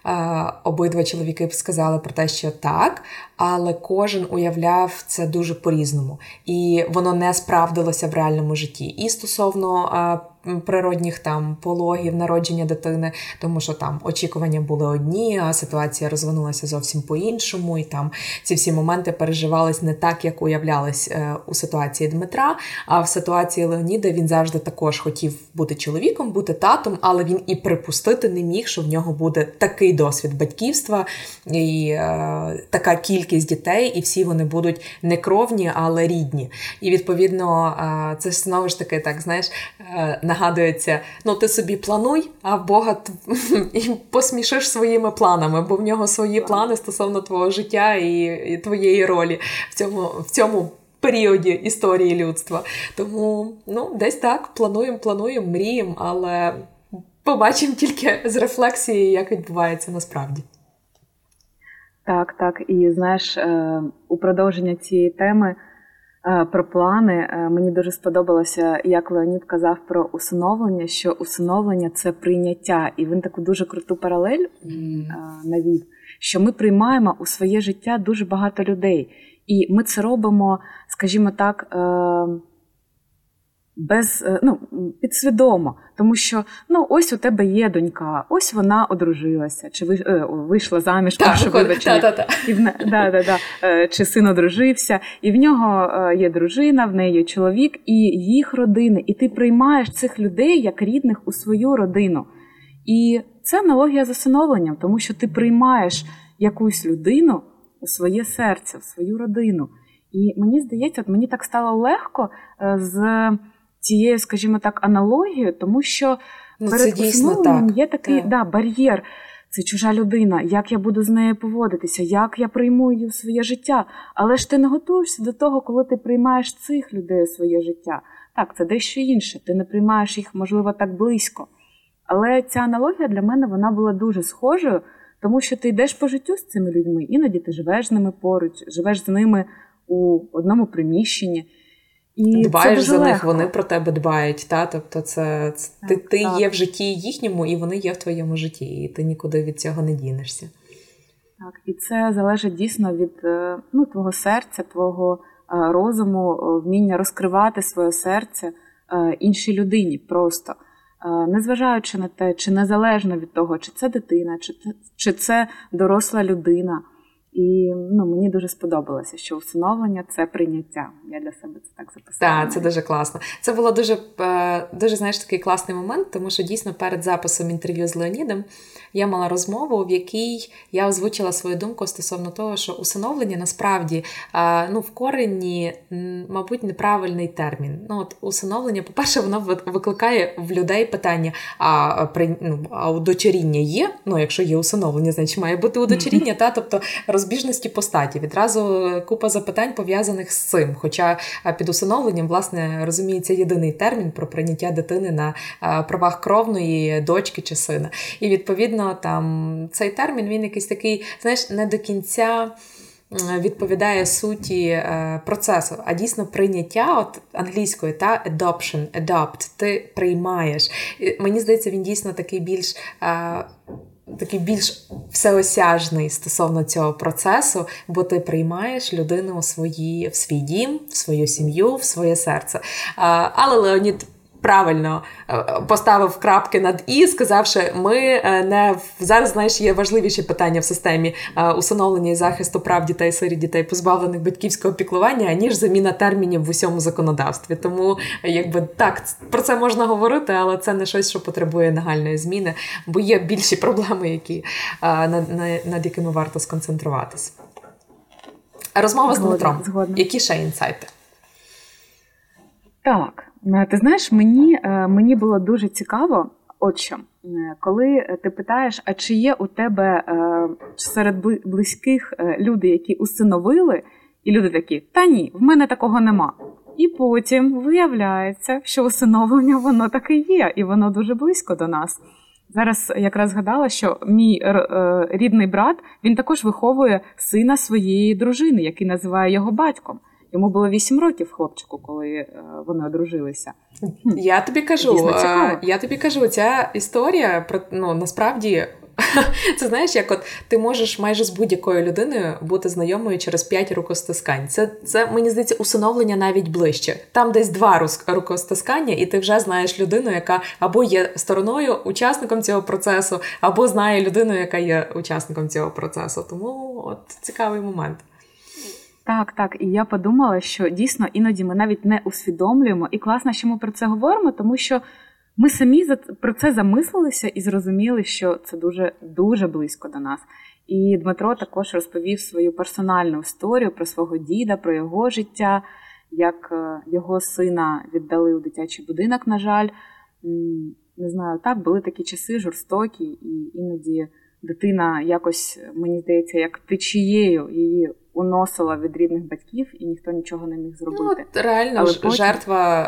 Е, обидва чоловіки б сказали про те, що так, але кожен уявляв це дуже по-різному, і воно не справдилося в реальному житті. І стосовно природних там пологів, народження дитини, тому що там очікування були одні, а ситуація розвинулася зовсім по-іншому, і там ці всі моменти переживались не так, як уявлялись е, у ситуації Дмитра. А в ситуації Леоніда він завжди також хотів бути чоловіком, бути татом, але він і припустити не міг, що в нього буде такий досвід батьківства і е, така кількість дітей, і всі вони будуть не кровні, але рідні. І відповідно, е, це знову ж таки, так знаєш. Е, нагадується: ну ти собі плануй, а Бога і посмішиш своїми планами, бо в нього свої плани стосовно твого життя і, і твоєї ролі в цьому в цьому. Періоді історії людства. Тому ну, десь так плануємо, плануємо, мріємо, але побачимо тільки з рефлексії, як відбувається насправді. Так, так. І знаєш, е, у продовження цієї теми про плани. Е, мені дуже сподобалося, як Леонід казав про усиновлення, що усиновлення це прийняття, і він таку дуже круту паралель mm. навів, що ми приймаємо у своє життя дуже багато людей, і ми це робимо, скажімо так без е, ну, підсвідомо, тому що ну ось у тебе є донька, ось вона одружилася, чи е, вийшла заміж, прошу вибачення, і в да, да, да, е, чи син одружився, і в нього є дружина, в неї є чоловік і їх родини, і ти приймаєш цих людей як рідних у свою родину. І це аналогія з усиновленням, тому що ти приймаєш якусь людину у своє серце, в свою родину. І мені здається, от мені так стало легко з цією, скажімо так, аналогією, тому що ну, перед усиновленням є такий так. Да, бар'єр. Це чужа людина, як я буду з нею поводитися, як я прийму її в своє життя. Але ж ти не готуєшся до того, коли ти приймаєш цих людей у своє життя. Так, це дещо інше. Ти не приймаєш їх, можливо, так близько. Але ця аналогія для мене вона була дуже схожою, тому що ти йдеш по життю з цими людьми, іноді ти живеш з ними поруч, живеш з ними у одному приміщенні. І Дбаєш за них, вони про тебе дбають. Та? Тобто, це, це так, ти ти так. є в житті їхньому, і вони є в твоєму житті, і ти нікуди від цього не дінешся. Так, і це залежить дійсно від е, ну, твого серця, твого е, розуму, е, вміння розкривати своє серце іншій людині просто. Незважаючи на те, чи незалежно від того, чи це дитина, чи це доросла людина. І ну, мені дуже сподобалося, що усиновлення це прийняття. Я для себе це так записала. Так, це дуже класно. Це було дуже е, дуже знаєш, такий класний момент, тому що дійсно перед записом інтерв'ю з Леонідом я мала розмову, в якій я озвучила свою думку стосовно того, що усиновлення насправді е, ну, в корені, мабуть, неправильний термін. Ну, от Усиновлення, по-перше, воно викликає в людей питання: а при ну, а удочеріння є? Ну, якщо є усиновлення, значить має бути удочеріння, та тобто розбіжності по статі. Відразу купа запитань пов'язаних з цим. Хоча під усиновленням, власне, розуміється єдиний термін про прийняття дитини на правах кровної дочки чи сина. І відповідно там цей термін він якийсь такий, знаєш, не до кінця. Відповідає суті е, процесу, а дійсно прийняття от англійською та adoption, adopt, ти приймаєш. Мені здається, він дійсно такий більш е, такий більш всеосяжний стосовно цього процесу, бо ти приймаєш людину у свої, в свій дім, в свою сім'ю, в своє серце. Але Леонід правильно е, поставив крапки над і, сказавши, ми е, не зараз знаєш, є важливіші питання в системі е, усиновлення і захисту прав дітей, сирі дітей, позбавлених батьківського піклування, аніж заміна термінів в усьому законодавстві. Тому, якби так, про це можна говорити, але це не щось, що потребує нагальної зміни, бо є більші проблеми, які над, над якими варто сконцентруватися. Розмова з Дмитром. Які ще інсайти? Так, ти знаєш, мені е, мені було дуже цікаво, от що, е, коли ти питаєш, а чи є у тебе серед близьких люди, які усиновили, і люди такі, та ні, в мене такого нема. І потім виявляється, що усиновлення воно таке є, і воно дуже близько до нас. Зараз якраз згадала, що мій рідний брат він також виховує сина своєї дружини, який називає його батьком. Йому було 8 років хлопчику, коли е, вони одружилися. Я тобі кажу, е, я тобі кажу, ця історія про ну насправді. Це знаєш, як от ти можеш майже з будь-якою людиною бути знайомою через п'ять рукостискань. Це це мені здається усиновлення навіть ближче. Там десь два рукостискання, і ти вже знаєш людину, яка або є стороною, учасником цього процесу, або знає людину, яка є учасником цього процесу. Тому от цікавий момент. Так, так. І я подумала, що дійсно іноді ми навіть не усвідомлюємо, і класно, що ми про це говоримо, тому що ми самі про це замислилися і зрозуміли, що це дуже дуже близько до нас. І Дмитро також розповів свою персональну історію про свого діда, про його життя, як е, його сина віддали у дитячий будинок. На жаль, не знаю, так були такі часи жорстокі, і іноді дитина якось мені здається, як течією її уносила від рідних батьків, і ніхто нічого не міг зробити. Ну, от Реально Але потім... жертва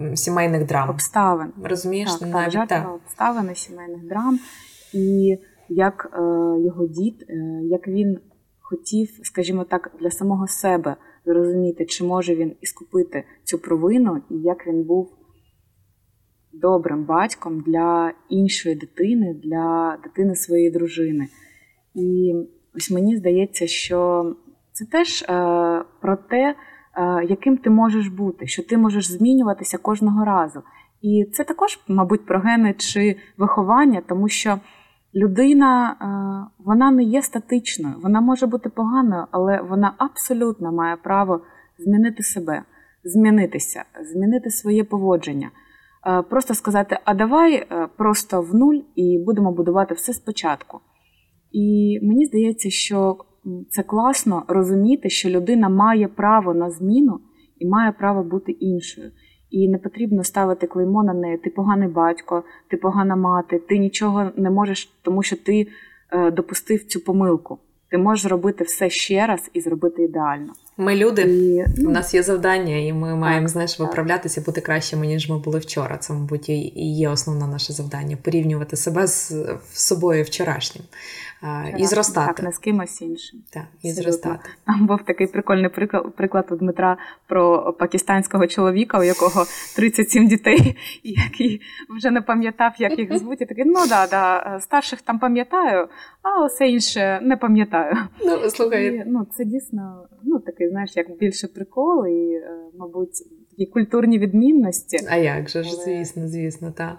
е, сімейних драм. Обставин. Розумієш, так, навіть так, жертва обставини сімейних драм. І як е, його дід, е, як він хотів, скажімо так, для самого себе зрозуміти, чи може він іскупити цю провину, і як він був. Добрим батьком для іншої дитини, для дитини своєї дружини. І ось мені здається, що це теж е, про те, е, яким ти можеш бути, що ти можеш змінюватися кожного разу. І це також, мабуть, про гени чи виховання, тому що людина е, вона не є статичною, вона може бути поганою, але вона абсолютно має право змінити себе, змінитися, змінити своє поводження. Просто сказати, а давай просто в нуль і будемо будувати все спочатку. І мені здається, що це класно розуміти, що людина має право на зміну і має право бути іншою. І не потрібно ставити клеймо на неї. Ти поганий батько, ти погана мати, ти нічого не можеш, тому що ти е, допустив цю помилку. Ти можеш зробити все ще раз і зробити ідеально. Ми люди, і, ну, у нас є завдання, і ми так, маємо знаєш, виправлятися, бути кращими, ніж ми були вчора. Це, мабуть, і є основне наше завдання порівнювати себе з собою вчорашнім і зростати. Так, не з кимось іншим. Так, і зростати. Там був такий прикольний приклад приклад у Дмитра про пакистанського чоловіка, у якого 37 дітей, який вже не пам'ятав, як їх звуть. І такий, ну да, да, старших там пам'ятаю, а усе інше не пам'ятаю. Ну, слухай. І, ну, Це дійсно ну, такий, знаєш, як більше прикол, і, е, мабуть, такі культурні відмінності. А як же ж, звісно, звісно, так.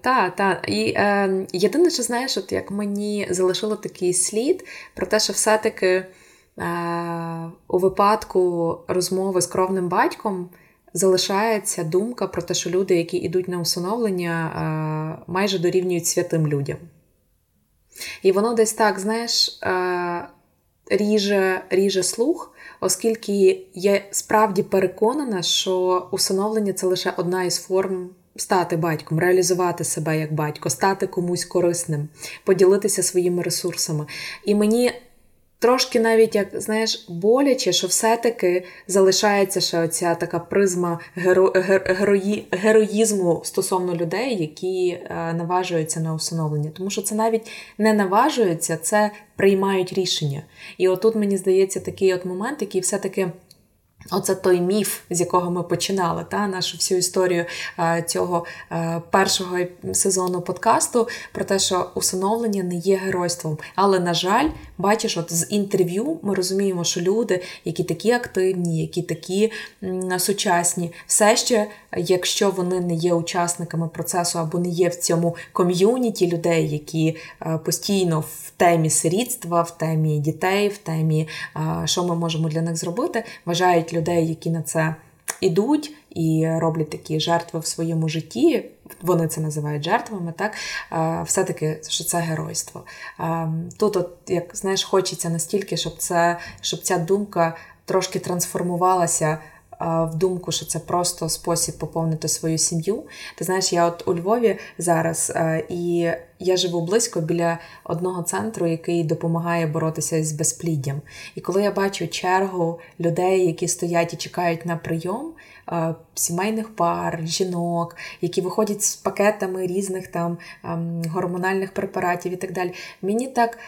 Та, та. І е, єдине, що знаєш, от як мені залишило такий слід про те, що все-таки е, у випадку розмови з кровним батьком. Залишається думка про те, що люди, які йдуть на усиновлення, е, майже дорівнюють святим людям. І воно десь так, знаєш, е, ріже, ріже слух, оскільки я справді переконана, що усиновлення це лише одна із форм. Стати батьком, реалізувати себе як батько, стати комусь корисним, поділитися своїми ресурсами. І мені Трошки навіть, як знаєш, боляче, що все-таки залишається ще оця така призма геро... герої... героїзму стосовно людей, які е, наважуються на усиновлення. Тому що це навіть не наважується, це приймають рішення. І отут, мені здається, такий от момент, який все-таки Оце той міф, з якого ми починали, та нашу всю історію е, цього е, першого сезону подкасту про те, що усиновлення не є геройством. Але, на жаль, бачиш, от з інтерв'ю ми розуміємо, що люди, які такі активні, які такі сучасні, все ще, якщо вони не є учасниками процесу або не є в цьому ком'юніті людей, які е, постійно в темі сирітства, в темі дітей, в темі, що ми можемо для них зробити, вважають людей, які на це ідуть і роблять такі жертви в своєму житті. Вони це називають жертвами, так все-таки що це геройство. Тут, от, як знаєш, хочеться настільки, щоб це, щоб ця думка трошки трансформувалася в думку, що це просто спосіб поповнити свою сім'ю. Ти знаєш, я от у Львові зараз, і я живу близько біля одного центру, який допомагає боротися з безпліддям. І коли я бачу чергу людей, які стоять і чекають на прийом. Сімейних пар, жінок, які виходять з пакетами різних там гормональних препаратів і так далі. Мені так,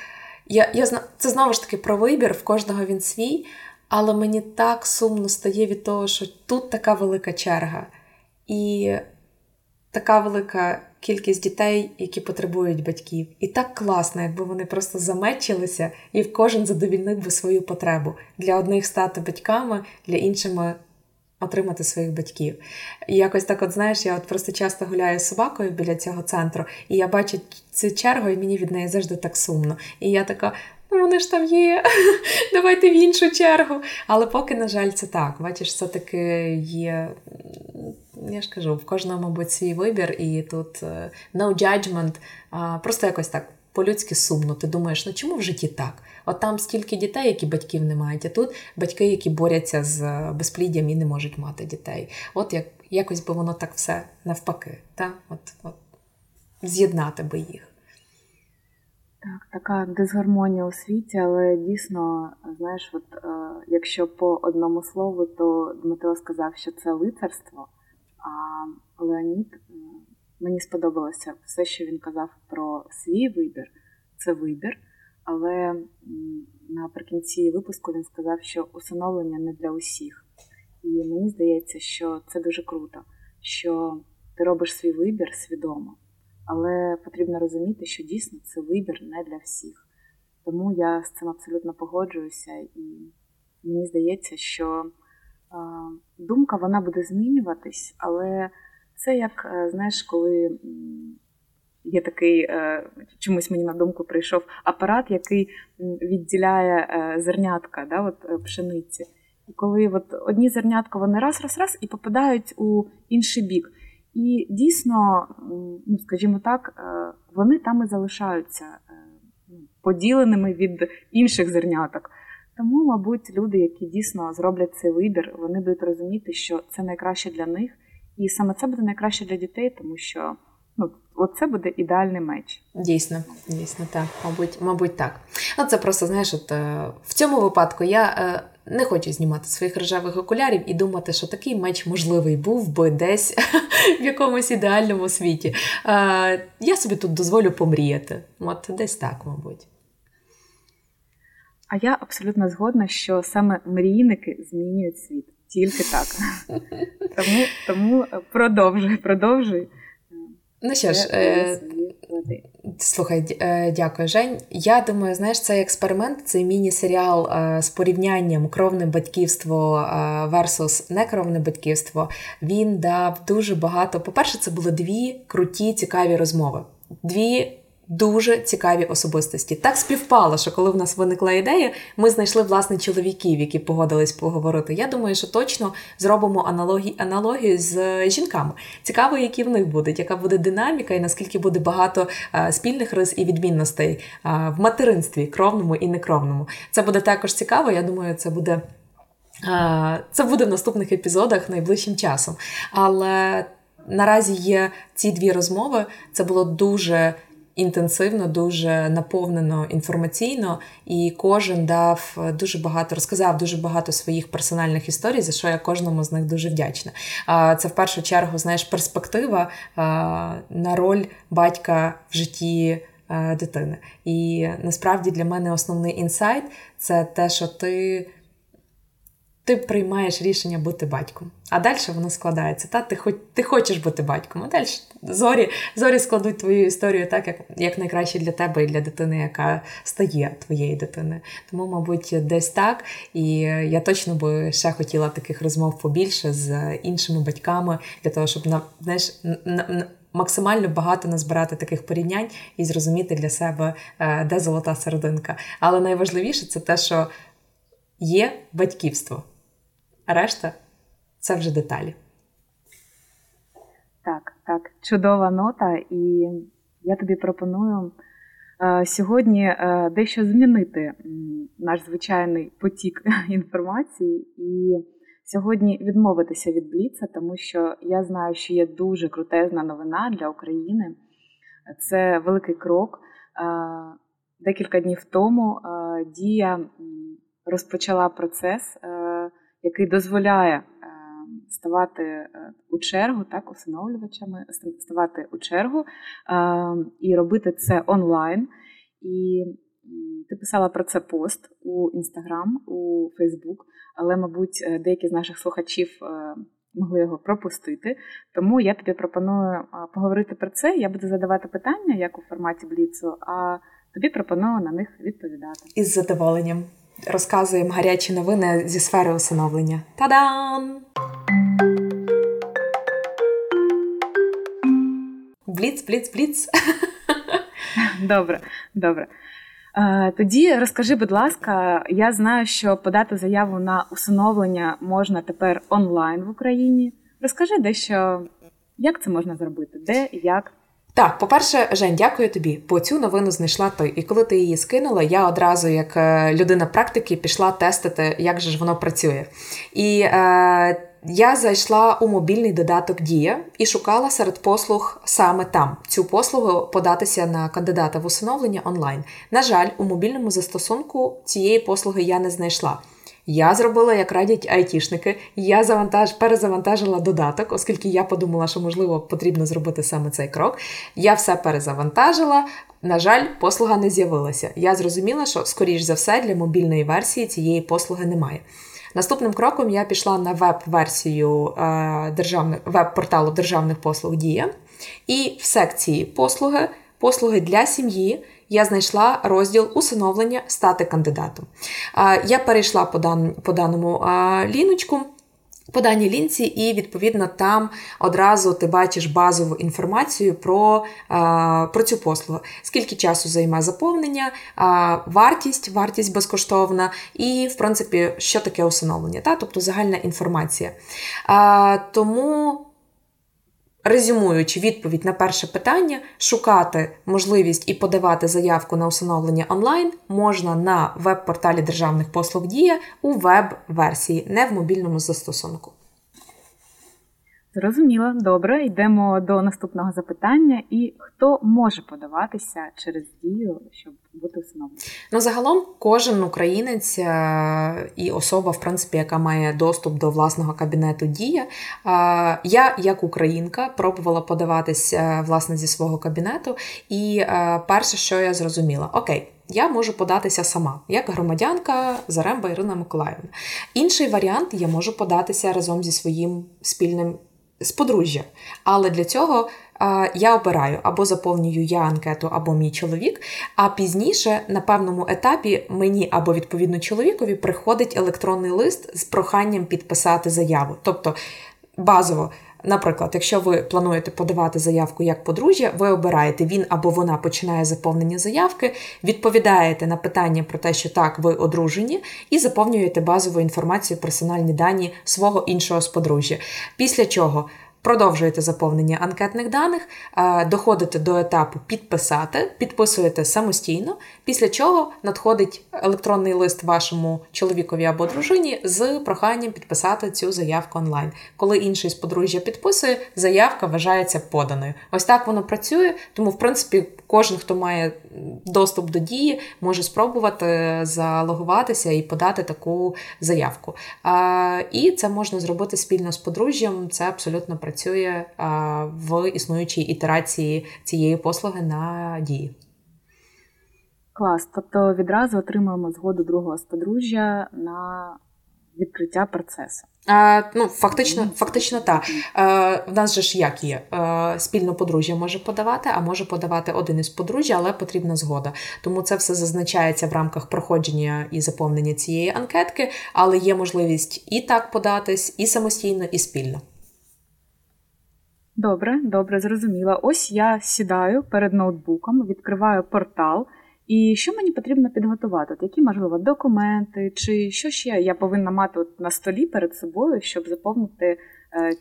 я, я це знову ж таки про вибір, в кожного він свій, але мені так сумно стає від того, що тут така велика черга і така велика кількість дітей, які потребують батьків. І так класно, якби вони просто замечилися і в кожен задовільнив би свою потребу для одних стати батьками, для іншими. Отримати своїх батьків. І якось так, от знаєш, я от просто часто гуляю з собакою біля цього центру, і я бачу цю чергу, і мені від неї завжди так сумно. І я така: ну вони ж там є, давайте в іншу чергу. Але поки, на жаль, це так. Бачиш, все таки є. Я ж кажу, в кожного, мабуть, свій вибір, і тут е, no judgment, просто якось так по-людськи сумно. Ти думаєш, ну чому в житті так? От там стільки дітей, які батьків не мають, а тут батьки, які борються з е, безпліддям і не можуть мати дітей. От як якось би воно так все навпаки, та? От, от з'єднати би їх. Так, така дисгармонія у світі, але дійсно, знаєш, от е, якщо по одному слову, то Дмитро сказав, що це лицарство, Леонід е, мені сподобалося все, що він казав про свій вибір, це вибір. Але наприкінці випуску він сказав, що усиновлення не для усіх. І мені здається, що це дуже круто, що ти робиш свій вибір свідомо. Але потрібно розуміти, що дійсно це вибір не для всіх. Тому я з цим абсолютно погоджуюся, і мені здається, що думка вона буде змінюватись, але це як, е, знаєш, коли є такий, е, чомусь мені на думку прийшов апарат, який відділяє е, зернятка да, от, пшениці. І коли от одні зернятка вони раз-раз-раз і попадають у інший бік. І дійсно, ну скажімо так, вони там і залишаються ну, поділеними від інших зерняток. Тому, мабуть, люди, які дійсно зроблять цей вибір, вони будуть розуміти, що це найкраще для них, і саме це буде найкраще для дітей, тому що ну, Оце буде ідеальний меч. Дійсно, дійсно, так. Мабуть, мабуть, так. Ну, це просто, знаєш, от е, в цьому випадку я е, не хочу знімати своїх рожевих окулярів і думати, що такий меч можливий був би десь в якомусь ідеальному світі. Е, я собі тут дозволю помріяти. От десь так, мабуть. А я абсолютно згодна, що саме мрійники змінюють світ. Тільки так. Тому тому продовжуй, продовжуй. Ну що ж, е, слухай, е, дякую, Жень. Я думаю, знаєш, цей експеримент, цей міні-серіал е, з порівнянням кровне батьківство е, versus некровне батьківство, він дав дуже багато. По-перше, це були дві круті, цікаві розмови. Дві дуже цікаві особистості. Так співпало, що коли в нас виникла ідея, ми знайшли власне чоловіків, які погодились поговорити. Я думаю, що точно зробимо аналогію, аналогію з жінками. Цікаво, які в них будуть, яка буде динаміка, і наскільки буде багато а, спільних рис і відмінностей а, в материнстві, кровному і некровному. Це буде також цікаво. Я думаю, це буде. Це буде в наступних епізодах найближчим часом. Але наразі є ці дві розмови. Це було дуже інтенсивно, дуже наповнено інформаційно, і кожен дав дуже багато, розказав дуже багато своїх персональних історій, за що я кожному з них дуже вдячна. Це в першу чергу, знаєш, перспектива на роль батька в житті. Дитини. І насправді для мене основний інсайт це те, що ти ти приймаєш рішення бути батьком, а далі воно складається. Та Ти хоч, ти хочеш бути батьком, а далі зорі зорі складуть твою історію так, як як найкраще для тебе і для дитини, яка стає твоєю дитиною. Тому, мабуть, десь так. І я точно би ще хотіла таких розмов побільше з іншими батьками для того, щоб на знаєш, на, максимально багато назбирати таких порівнянь і зрозуміти для себе, е, де золота серединка. Але найважливіше це те, що є батьківство решта це вже деталі. Так, так, чудова нота, і я тобі пропоную е, сьогодні е, дещо змінити наш звичайний потік інформації і сьогодні відмовитися від Бліца, тому що я знаю, що є дуже крутезна новина для України. Це великий крок. Е, декілька днів тому Дія розпочала процес який дозволяє е, ставати е, у чергу, так, усиновлювачами, ставати у чергу е, і робити це онлайн. І ти писала про це пост у Інстаграм, у Фейсбук, але, мабуть, деякі з наших слухачів могли його пропустити. Тому я тобі пропоную поговорити про це. Я буду задавати питання, як у форматі Бліцу, а тобі пропоную на них відповідати. Із задоволенням розказуємо гарячі новини зі сфери усиновлення. Та-дам! Бліц, бліц, бліц. Добре, добре. Тоді розкажи, будь ласка, я знаю, що подати заяву на усиновлення можна тепер онлайн в Україні. Розкажи дещо, як це можна зробити, де, як. Так, по-перше, Жень, дякую тобі. По цю новину знайшла ти. І коли ти її скинула, я одразу, як е, людина практики, пішла тестити, як же ж воно працює. І е, я зайшла у мобільний додаток Дія і шукала серед послуг саме там цю послугу податися на кандидата в усиновлення онлайн. На жаль, у мобільному застосунку цієї послуги я не знайшла. Я зробила, як радять айтішники. Я завантаж, перезавантажила додаток, оскільки я подумала, що можливо потрібно зробити саме цей крок. Я все перезавантажила. На жаль, послуга не з'явилася. Я зрозуміла, що, скоріш за все, для мобільної версії цієї послуги немає. Наступним кроком я пішла на веб-версію е, державних веб-порталу державних послуг Дія, і в секції послуги, послуги для сім'ї я знайшла розділ усиновлення стати кандидатом. Я перейшла по, дан, по даному ліночку. По даній лінці, і, відповідно, там одразу ти бачиш базову інформацію про про цю послугу. Скільки часу займає заповнення, вартість, вартість безкоштовна, і, в принципі, що таке усиновлення, та? тобто загальна інформація. Тому резюмуючи відповідь на перше питання, шукати можливість і подавати заявку на усиновлення онлайн можна на веб-порталі державних послуг Дія у веб-версії, не в мобільному застосунку. Зрозуміло, добре, йдемо до наступного запитання. І хто може подаватися через дію, щоб бути усиновленим? Ну, загалом, кожен українець е, і особа, в принципі, яка має доступ до власного кабінету Дія. Е, я, як українка, пробувала подаватися е, власне зі свого кабінету, і перше, що я зрозуміла, окей. Я можу податися сама, як громадянка Заремба Ірина Миколаївна. Інший варіант я можу податися разом зі своїм спільним з подружжя. Але для цього а, я обираю або заповнюю я анкету, або мій чоловік. А пізніше, на певному етапі, мені або відповідно чоловікові приходить електронний лист з проханням підписати заяву. Тобто базово. Наприклад, якщо ви плануєте подавати заявку як подружжя, ви обираєте він або вона починає заповнення заявки, відповідаєте на питання про те, що так, ви одружені, і заповнюєте базову інформацію, персональні дані свого іншого з подружжя. Після чого Продовжуєте заповнення анкетних даних, доходите до етапу підписати, підписуєте самостійно, після чого надходить електронний лист вашому чоловікові або дружині з проханням підписати цю заявку онлайн. Коли інший з подружжя підписує, заявка вважається поданою. Ось так воно працює, тому, в принципі, кожен, хто має доступ до дії, може спробувати залогуватися і подати таку заявку. І це можна зробити спільно з подружжям. Це абсолютно працює працює в існуючій ітерації цієї послуги на дії. Клас. Тобто відразу отримуємо згоду другого з подружжя на відкриття процесу. А, Ну, Фактично, фактично так. В нас же ж як є? Спільно подружжя може подавати, а може подавати один із подружжя, але потрібна згода. Тому це все зазначається в рамках проходження і заповнення цієї анкетки, але є можливість і так податись, і самостійно, і спільно. Добре, добре, зрозуміла. Ось я сідаю перед ноутбуком, відкриваю портал. І що мені потрібно підготувати? От Які, можливо, документи, чи що ще я повинна мати от на столі перед собою, щоб заповнити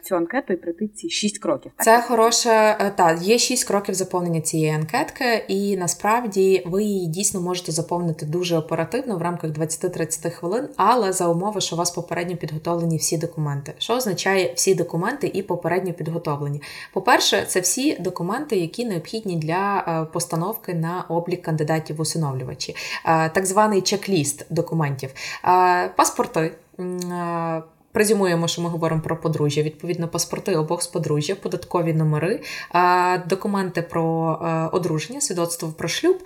цю анкету і пройти ці шість кроків. Так? Це хороше, е, так, є шість кроків заповнення цієї анкетки, і насправді ви її дійсно можете заповнити дуже оперативно в рамках 20-30 хвилин, але за умови, що у вас попередньо підготовлені всі документи. Що означає всі документи і попередньо підготовлені? По-перше, це всі документи, які необхідні для е, постановки на облік кандидатів усиновлювачі, так званий чек-ліст документів, паспорти. Презюмуємо, що ми говоримо про подружжя. Відповідно, паспорти обох з подружжя, податкові номери, документи про одруження, свідоцтво про шлюб,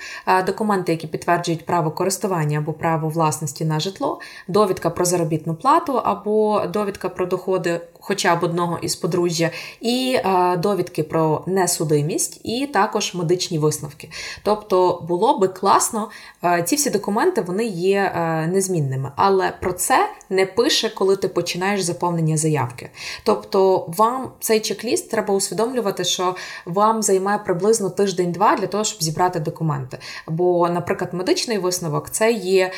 документи, які підтверджують право користування або право власності на житло, довідка про заробітну плату або довідка про доходи хоча б одного із подружжя, і довідки про несудимість, і також медичні висновки. Тобто було би класно, ці всі документи вони є незмінними, але про це не пише, коли ти починаєш заповнення заявки. Тобто, вам цей чек-ліст треба усвідомлювати, що вам займає приблизно тиждень-два для того, щоб зібрати документи. Бо, наприклад, медичний висновок це є.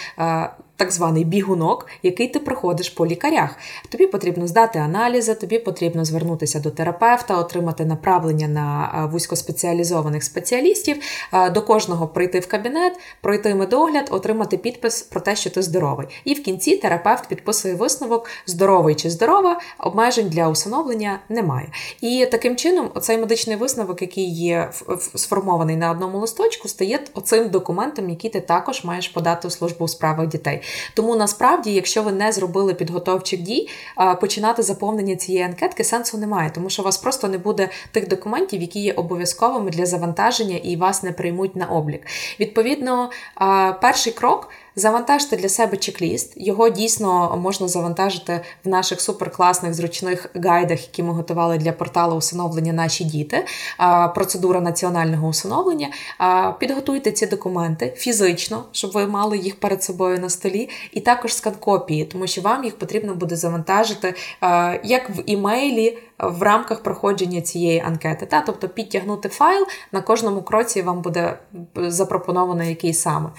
Так званий бігунок, який ти проходиш по лікарях. Тобі потрібно здати аналізи, тобі потрібно звернутися до терапевта, отримати направлення на е, вузькоспеціалізованих спеціалістів, е, до кожного прийти в кабінет, пройти медогляд, отримати підпис про те, що ти здоровий. І в кінці терапевт підписує висновок, здоровий чи здорова, обмежень для усиновлення немає. І таким чином, оцей медичний висновок, який є сформований на одному листочку, стає оцим документом, який ти також маєш подати у службу у справах дітей. Тому насправді, якщо ви не зробили підготовчих дій, починати заповнення цієї анкетки сенсу немає, тому що у вас просто не буде тих документів, які є обов'язковими для завантаження і вас не приймуть на облік. Відповідно, перший крок. Завантажте для себе чек-ліст. Його дійсно можна завантажити в наших суперкласних зручних гайдах, які ми готували для порталу усиновлення наші діти. Процедура національного усиновлення. Підготуйте ці документи фізично, щоб ви мали їх перед собою на столі, і також скан-копії, тому що вам їх потрібно буде завантажити як в імейлі в рамках проходження цієї анкети. Та? Тобто підтягнути файл на кожному кроці вам буде запропоновано який саме.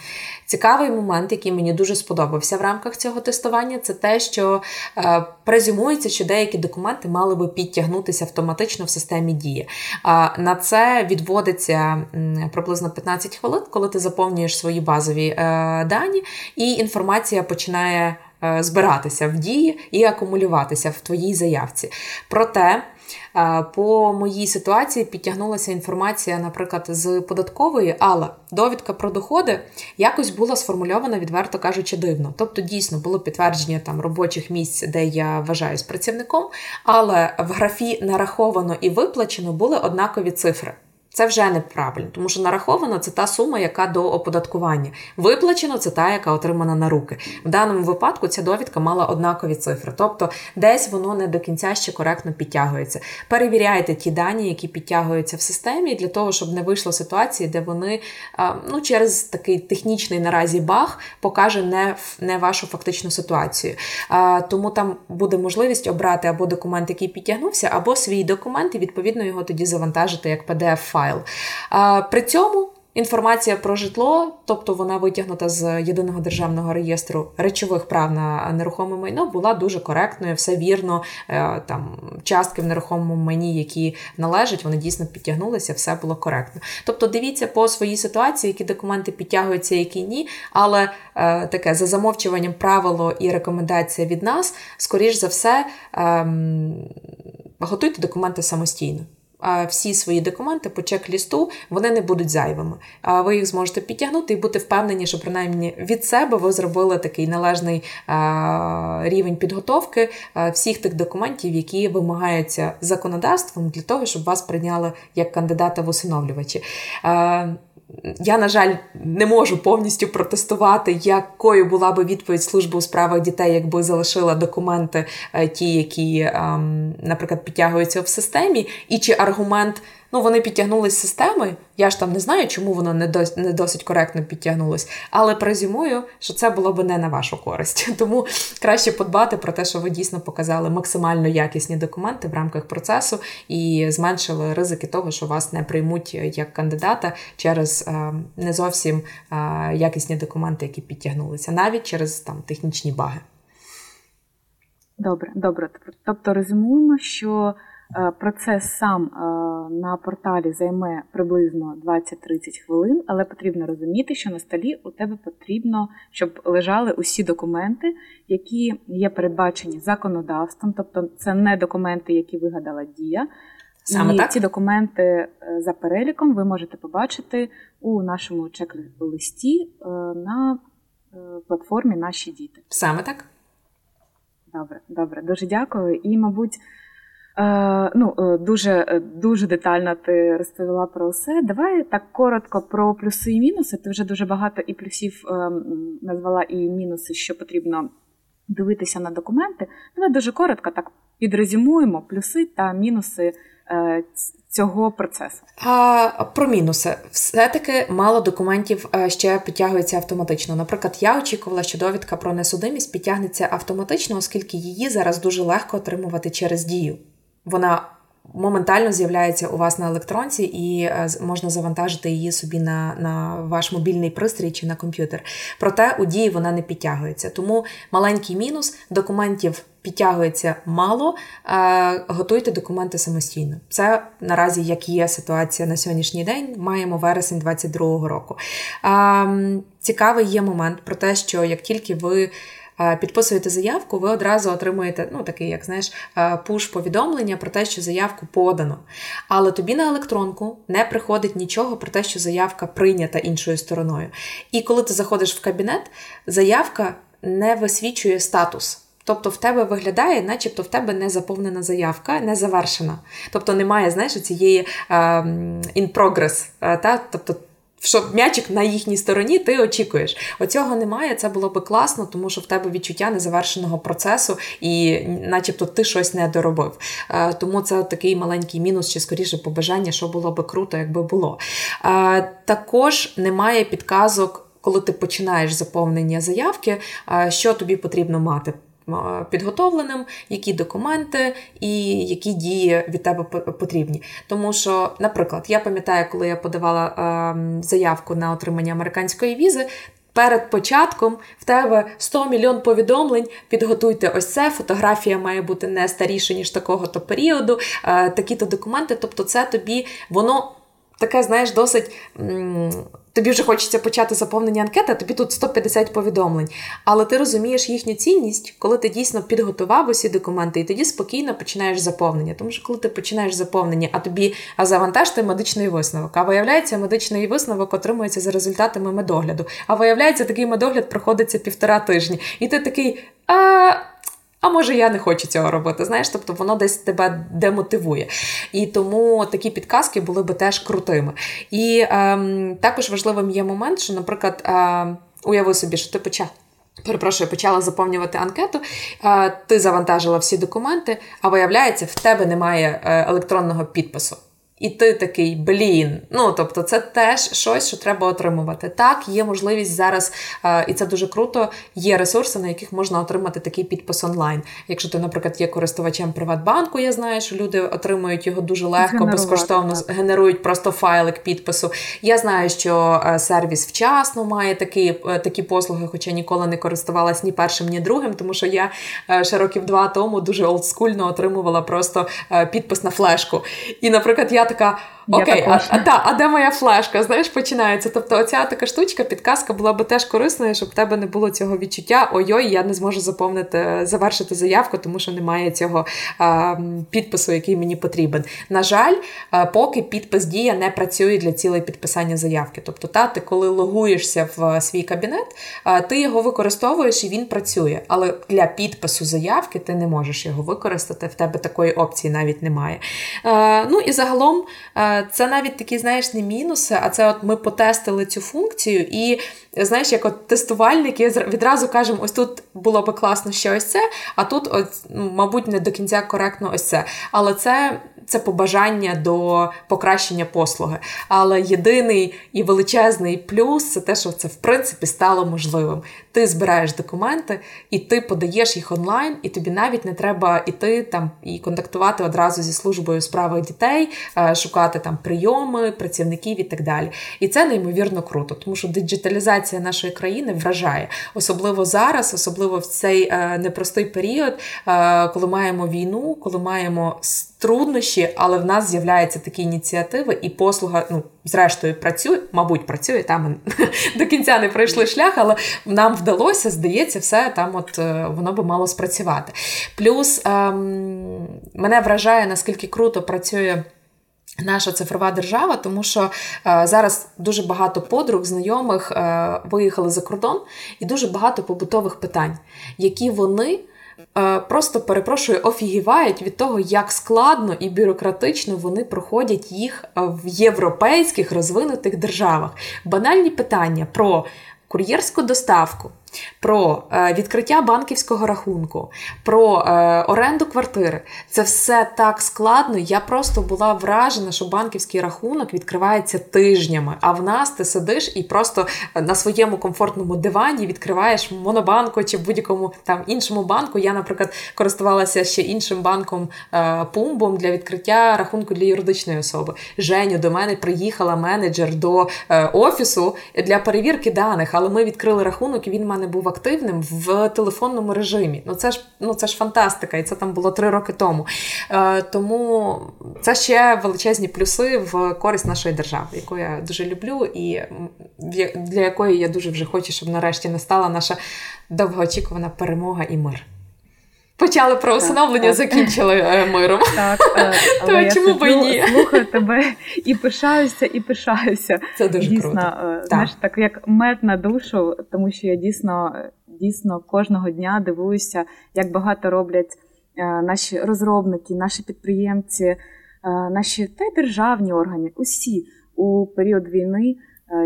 Цікавий момент, який мені дуже сподобався в рамках цього тестування, це те, що е, презюмується, що деякі документи мали би підтягнутися автоматично в системі дії. Е, на це відводиться приблизно 15 хвилин, коли ти заповнюєш свої базові е, дані, і інформація починає. Е, збиратися в дії і акумулюватися в твоїй заявці. Проте. Е, по моїй ситуації підтягнулася інформація, наприклад, з податкової, але довідка про доходи якось була сформульована, відверто кажучи, дивно. Тобто, дійсно було підтвердження там робочих місць, де я вважаюсь працівником, але в графі нараховано і виплачено були однакові цифри. Це вже неправильно, тому що нараховано це та сума, яка до оподаткування. Виплачено це та, яка отримана на руки. В даному випадку ця довідка мала однакові цифри, тобто десь воно не до кінця ще коректно підтягується. Перевіряйте ті дані, які підтягуються в системі, для того, щоб не вийшло ситуації, де вони ну, через такий технічний наразі баг покаже не не вашу фактичну ситуацію. Тому там буде можливість обрати або документ, який підтягнувся, або свій документ, і відповідно його тоді завантажити як файл. При цьому. Інформація про житло, тобто вона витягнута з єдиного державного реєстру речових прав на нерухоме майно, була дуже коректною, все вірно. Е, там частки в нерухомому майні, які належать, вони дійсно підтягнулися, все було коректно. Тобто, дивіться по своїй ситуації, які документи підтягуються, які ні. Але е, таке за замовчуванням правило і рекомендація від нас, скоріш за все, е, готуйте документи самостійно всі свої документи по чек-лісту, вони не будуть зайвими. Ви їх зможете підтягнути і бути впевнені, що принаймні від себе ви зробили такий належний рівень підготовки всіх тих документів, які вимагаються законодавством для того, щоб вас прийняли як кандидата в усиновлювачі. Я, на жаль, не можу повністю протестувати, якою була би відповідь служби у справах дітей, якби залишила документи е, ті, які, ем, наприклад, підтягуються в системі, і чи аргумент. Ну, вони підтягнулись системи. Я ж там не знаю, чому воно не дос, не досить коректно підтягнулось, але презюмую, що це було б не на вашу користь. Тому краще подбати про те, що ви дійсно показали максимально якісні документи в рамках процесу і зменшили ризики того, що вас не приймуть як кандидата через е, не зовсім е, якісні документи, які підтягнулися, навіть через там технічні баги. Добре, добре. Тобто резюмуємо, що Е, процес сам е, на порталі займе приблизно 20-30 хвилин, але потрібно розуміти, що на столі у тебе потрібно, щоб лежали усі документи, які є передбачені законодавством, тобто це не документи, які вигадала Дія. Саме І так? ці документи е, за переліком ви можете побачити у нашому чек-листі на платформі Наші діти. Саме так. Добре, добре, дуже дякую. І, мабуть. Е, ну, е, Дуже е, дуже детально ти розповіла про все. Давай так коротко про плюси і мінуси. Ти вже дуже багато і плюсів назвала, і мінуси, що потрібно дивитися на документи. Давай дуже коротко так підрезюмуємо плюси та мінуси цього процесу. А, Про мінуси. Все-таки мало документів ще підтягується автоматично. Наприклад, я очікувала, що довідка про несудимість підтягнеться автоматично, оскільки її зараз дуже легко отримувати через дію вона моментально з'являється у вас на електронці, і е, можна завантажити її собі на на ваш мобільний пристрій чи на комп'ютер. Проте у дії вона не підтягується. Тому маленький мінус документів. Підтягується мало, е, готуйте документи самостійно. Це наразі як є ситуація на сьогоднішній день. Маємо вересень 2022 року. Е, цікавий є момент про те, що як тільки ви підписуєте заявку, ви одразу отримуєте ну, такий, як знаєш, пуш-повідомлення про те, що заявку подано. Але тобі на електронку не приходить нічого про те, що заявка прийнята іншою стороною. І коли ти заходиш в кабінет, заявка не висвічує статус. Тобто в тебе виглядає, начебто в тебе не заповнена заявка, не завершена. Тобто немає, знаєш, цієї uh, in progress. Uh, та? Тобто що м'ячик на їхній стороні ти очікуєш. Оцього немає, це було би класно, тому що в тебе відчуття незавершеного процесу, і начебто ти щось не доробив. Е, тому це такий маленький мінус, чи скоріше побажання, що було би круто, якби було. Е, також немає підказок. Коли ти починаєш заповнення заявки, е, що тобі потрібно мати підготовленим, які документи і які дії від тебе потрібні. Тому що, наприклад, я пам'ятаю, коли я подавала ем, заявку на отримання американської візи. Перед початком в тебе 100 мільйон повідомлень. Підготуйте ось це. Фотографія має бути не старіше, ніж такого-то періоду, е, такі-то документи. Тобто, це тобі воно таке, знаєш, досить. Тобі вже хочеться почати заповнення анкети, а тобі тут 150 повідомлень. Але ти розумієш їхню цінність, коли ти дійсно підготував усі документи, і тоді спокійно починаєш заповнення. Тому що коли ти починаєш заповнення, а тобі а медичний висновок. А виявляється, медичний висновок отримується за результатами медогляду. А виявляється, такий медогляд проходиться півтора тижні. І ти такий. а... А може, я не хочу цього робити. Знаєш, тобто воно десь тебе демотивує. І тому такі підказки були би теж крутими. І ем, також важливим є момент, що, наприклад, ем, уяви собі, що ти почав. Перепрошую, почала заповнювати анкету, е, ти завантажила всі документи, а виявляється, в тебе немає е, електронного підпису. І ти такий блін. Ну тобто, це теж щось, що треба отримувати. Так, є можливість зараз, і це дуже круто. Є ресурси, на яких можна отримати такий підпис онлайн. Якщо ти, наприклад, є користувачем Приватбанку, я знаю, що люди отримують його дуже легко, безкоштовно так. генерують просто файлик підпису. Я знаю, що сервіс вчасно має такі е, такі послуги, хоча ніколи не користувалась ні першим, ні другим, тому що я е, ще років два тому дуже олдскульно отримувала просто е, підпис на флешку. І, наприклад, я tā kā Окей, а, а та, а де моя флешка? Знаєш, починається. Тобто, оця така штучка, підказка була би теж корисною, щоб в тебе не було цього відчуття. Ой-ой, я не зможу заповнити, завершити заявку, тому що немає цього а, підпису, який мені потрібен. На жаль, а, поки підпис дія не працює для цілей підписання заявки. Тобто, та, ти коли логуєшся в свій кабінет, а, ти його використовуєш і він працює. Але для підпису заявки ти не можеш його використати. В тебе такої опції навіть немає. А, ну і загалом це навіть такі, знаєш, не мінуси, а це от ми потестили цю функцію, і знаєш, як от тестувальники відразу кажемо, ось тут було би класно ще ось це, а тут, от, ну, мабуть, не до кінця коректно ось це. Але це це побажання до покращення послуги. Але єдиний і величезний плюс це те, що це в принципі стало можливим. Ти збираєш документи, і ти подаєш їх онлайн, і тобі навіть не треба іти там і контактувати одразу зі службою у справах дітей, е, шукати там прийоми, працівників і так далі. І це неймовірно круто, тому що диджиталізація нашої країни вражає, особливо зараз, особливо в цей е, непростий період, е, коли маємо війну, коли маємо труднощі, але в нас з'являються такі ініціативи, і послуга, ну, зрештою, працює, мабуть, працює. Там до кінця не пройшли шлях, але нам вдалося, здається, все там от е, воно би мало спрацювати. Плюс ем, мене вражає, наскільки круто працює. Наша цифрова держава, тому що е, зараз дуже багато подруг, знайомих е, виїхали за кордон, і дуже багато побутових питань, які вони просто перепрошую, офігівають від того, як складно і бюрократично вони проходять їх е, в європейських розвинутих державах. Банальні питання про кур'єрську доставку про е, відкриття банківського рахунку, про е, оренду квартири. Це все так складно. Я просто була вражена, що банківський рахунок відкривається тижнями. А в нас ти сидиш і просто на своєму комфортному дивані відкриваєш монобанку чи будь-якому там іншому банку. Я, наприклад, користувалася ще іншим банком е, пумбом для відкриття рахунку для юридичної особи. Женю до мене приїхала менеджер до офісу для перевірки даних, але ми відкрили рахунок, і він мене був активним в телефонному режимі. Ну це ж ну це ж фантастика, і це там було три роки тому. Е, Тому це ще величезні плюси в користь нашої держави, яку я дуже люблю, і для якої я дуже вже хочу, щоб нарешті настала наша довгоочікувана перемога і мир. Почали про усиновлення, так, закінчили е, миром. Так, е, але То я чому б ні? слухаю тебе і пишаюся, і пишаюся. Це дуже дійсно, круто. Е, знаєш, так. так як мед на душу, тому що я дійсно дійсно кожного дня дивуюся, як багато роблять наші розробники, наші підприємці, наші та й державні органи, усі у період війни.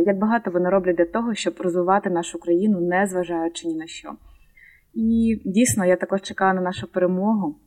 Як багато вони роблять для того, щоб розвивати нашу країну, не зважаючи ні на що. І дійсно, я також чекаю на нашу перемогу.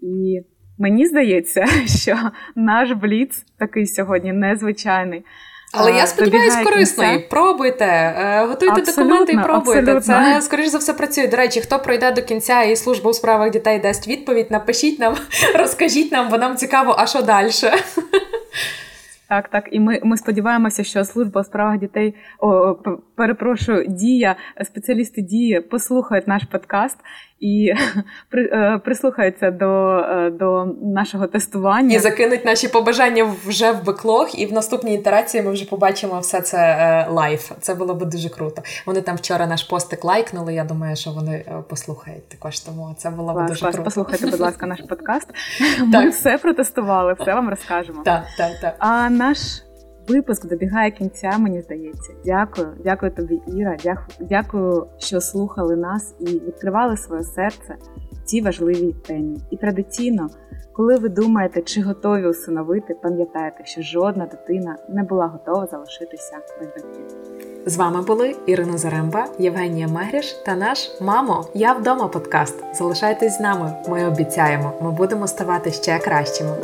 І мені здається, що наш бліц такий сьогодні незвичайний. Але я сподіваюся, корисний. Пробуйте, е, готуйте абсолютно, документи і пробуйте. Абсолютно. Це скоріш за все працює. До речі, хто пройде до кінця і служба у справах дітей дасть відповідь, напишіть нам, розкажіть нам, бо нам цікаво, а що далі. Так, так, і ми ми сподіваємося, що служба у справах дітей о, перепрошую, дія, спеціалісти дії послухають наш подкаст і при, прислухаються до е, до нашого тестування. І закинуть наші побажання вже в backlog, і в наступній ітерації ми вже побачимо все це е, live. Це було би дуже круто. Вони там вчора наш постик лайкнули. Я думаю, що вони е, послухають також. Тому це було б дуже клас. круто. Послухайте, будь ласка, наш подкаст. Ми все протестували, все вам розкажемо. Так, так, так. А наш випуск добігає кінця, мені здається. Дякую, дякую тобі, Іра. Дякую, що слухали нас і відкривали своє серце цій важливій темі. І традиційно, коли ви думаєте, чи готові усиновити, пам'ятайте, що жодна дитина не була готова залишитися без батьків. З вами були Ірина Заремба, Євгенія Мегріш та наш мамо. Я вдома подкаст. Залишайтесь з нами. Ми обіцяємо, ми будемо ставати ще кращими.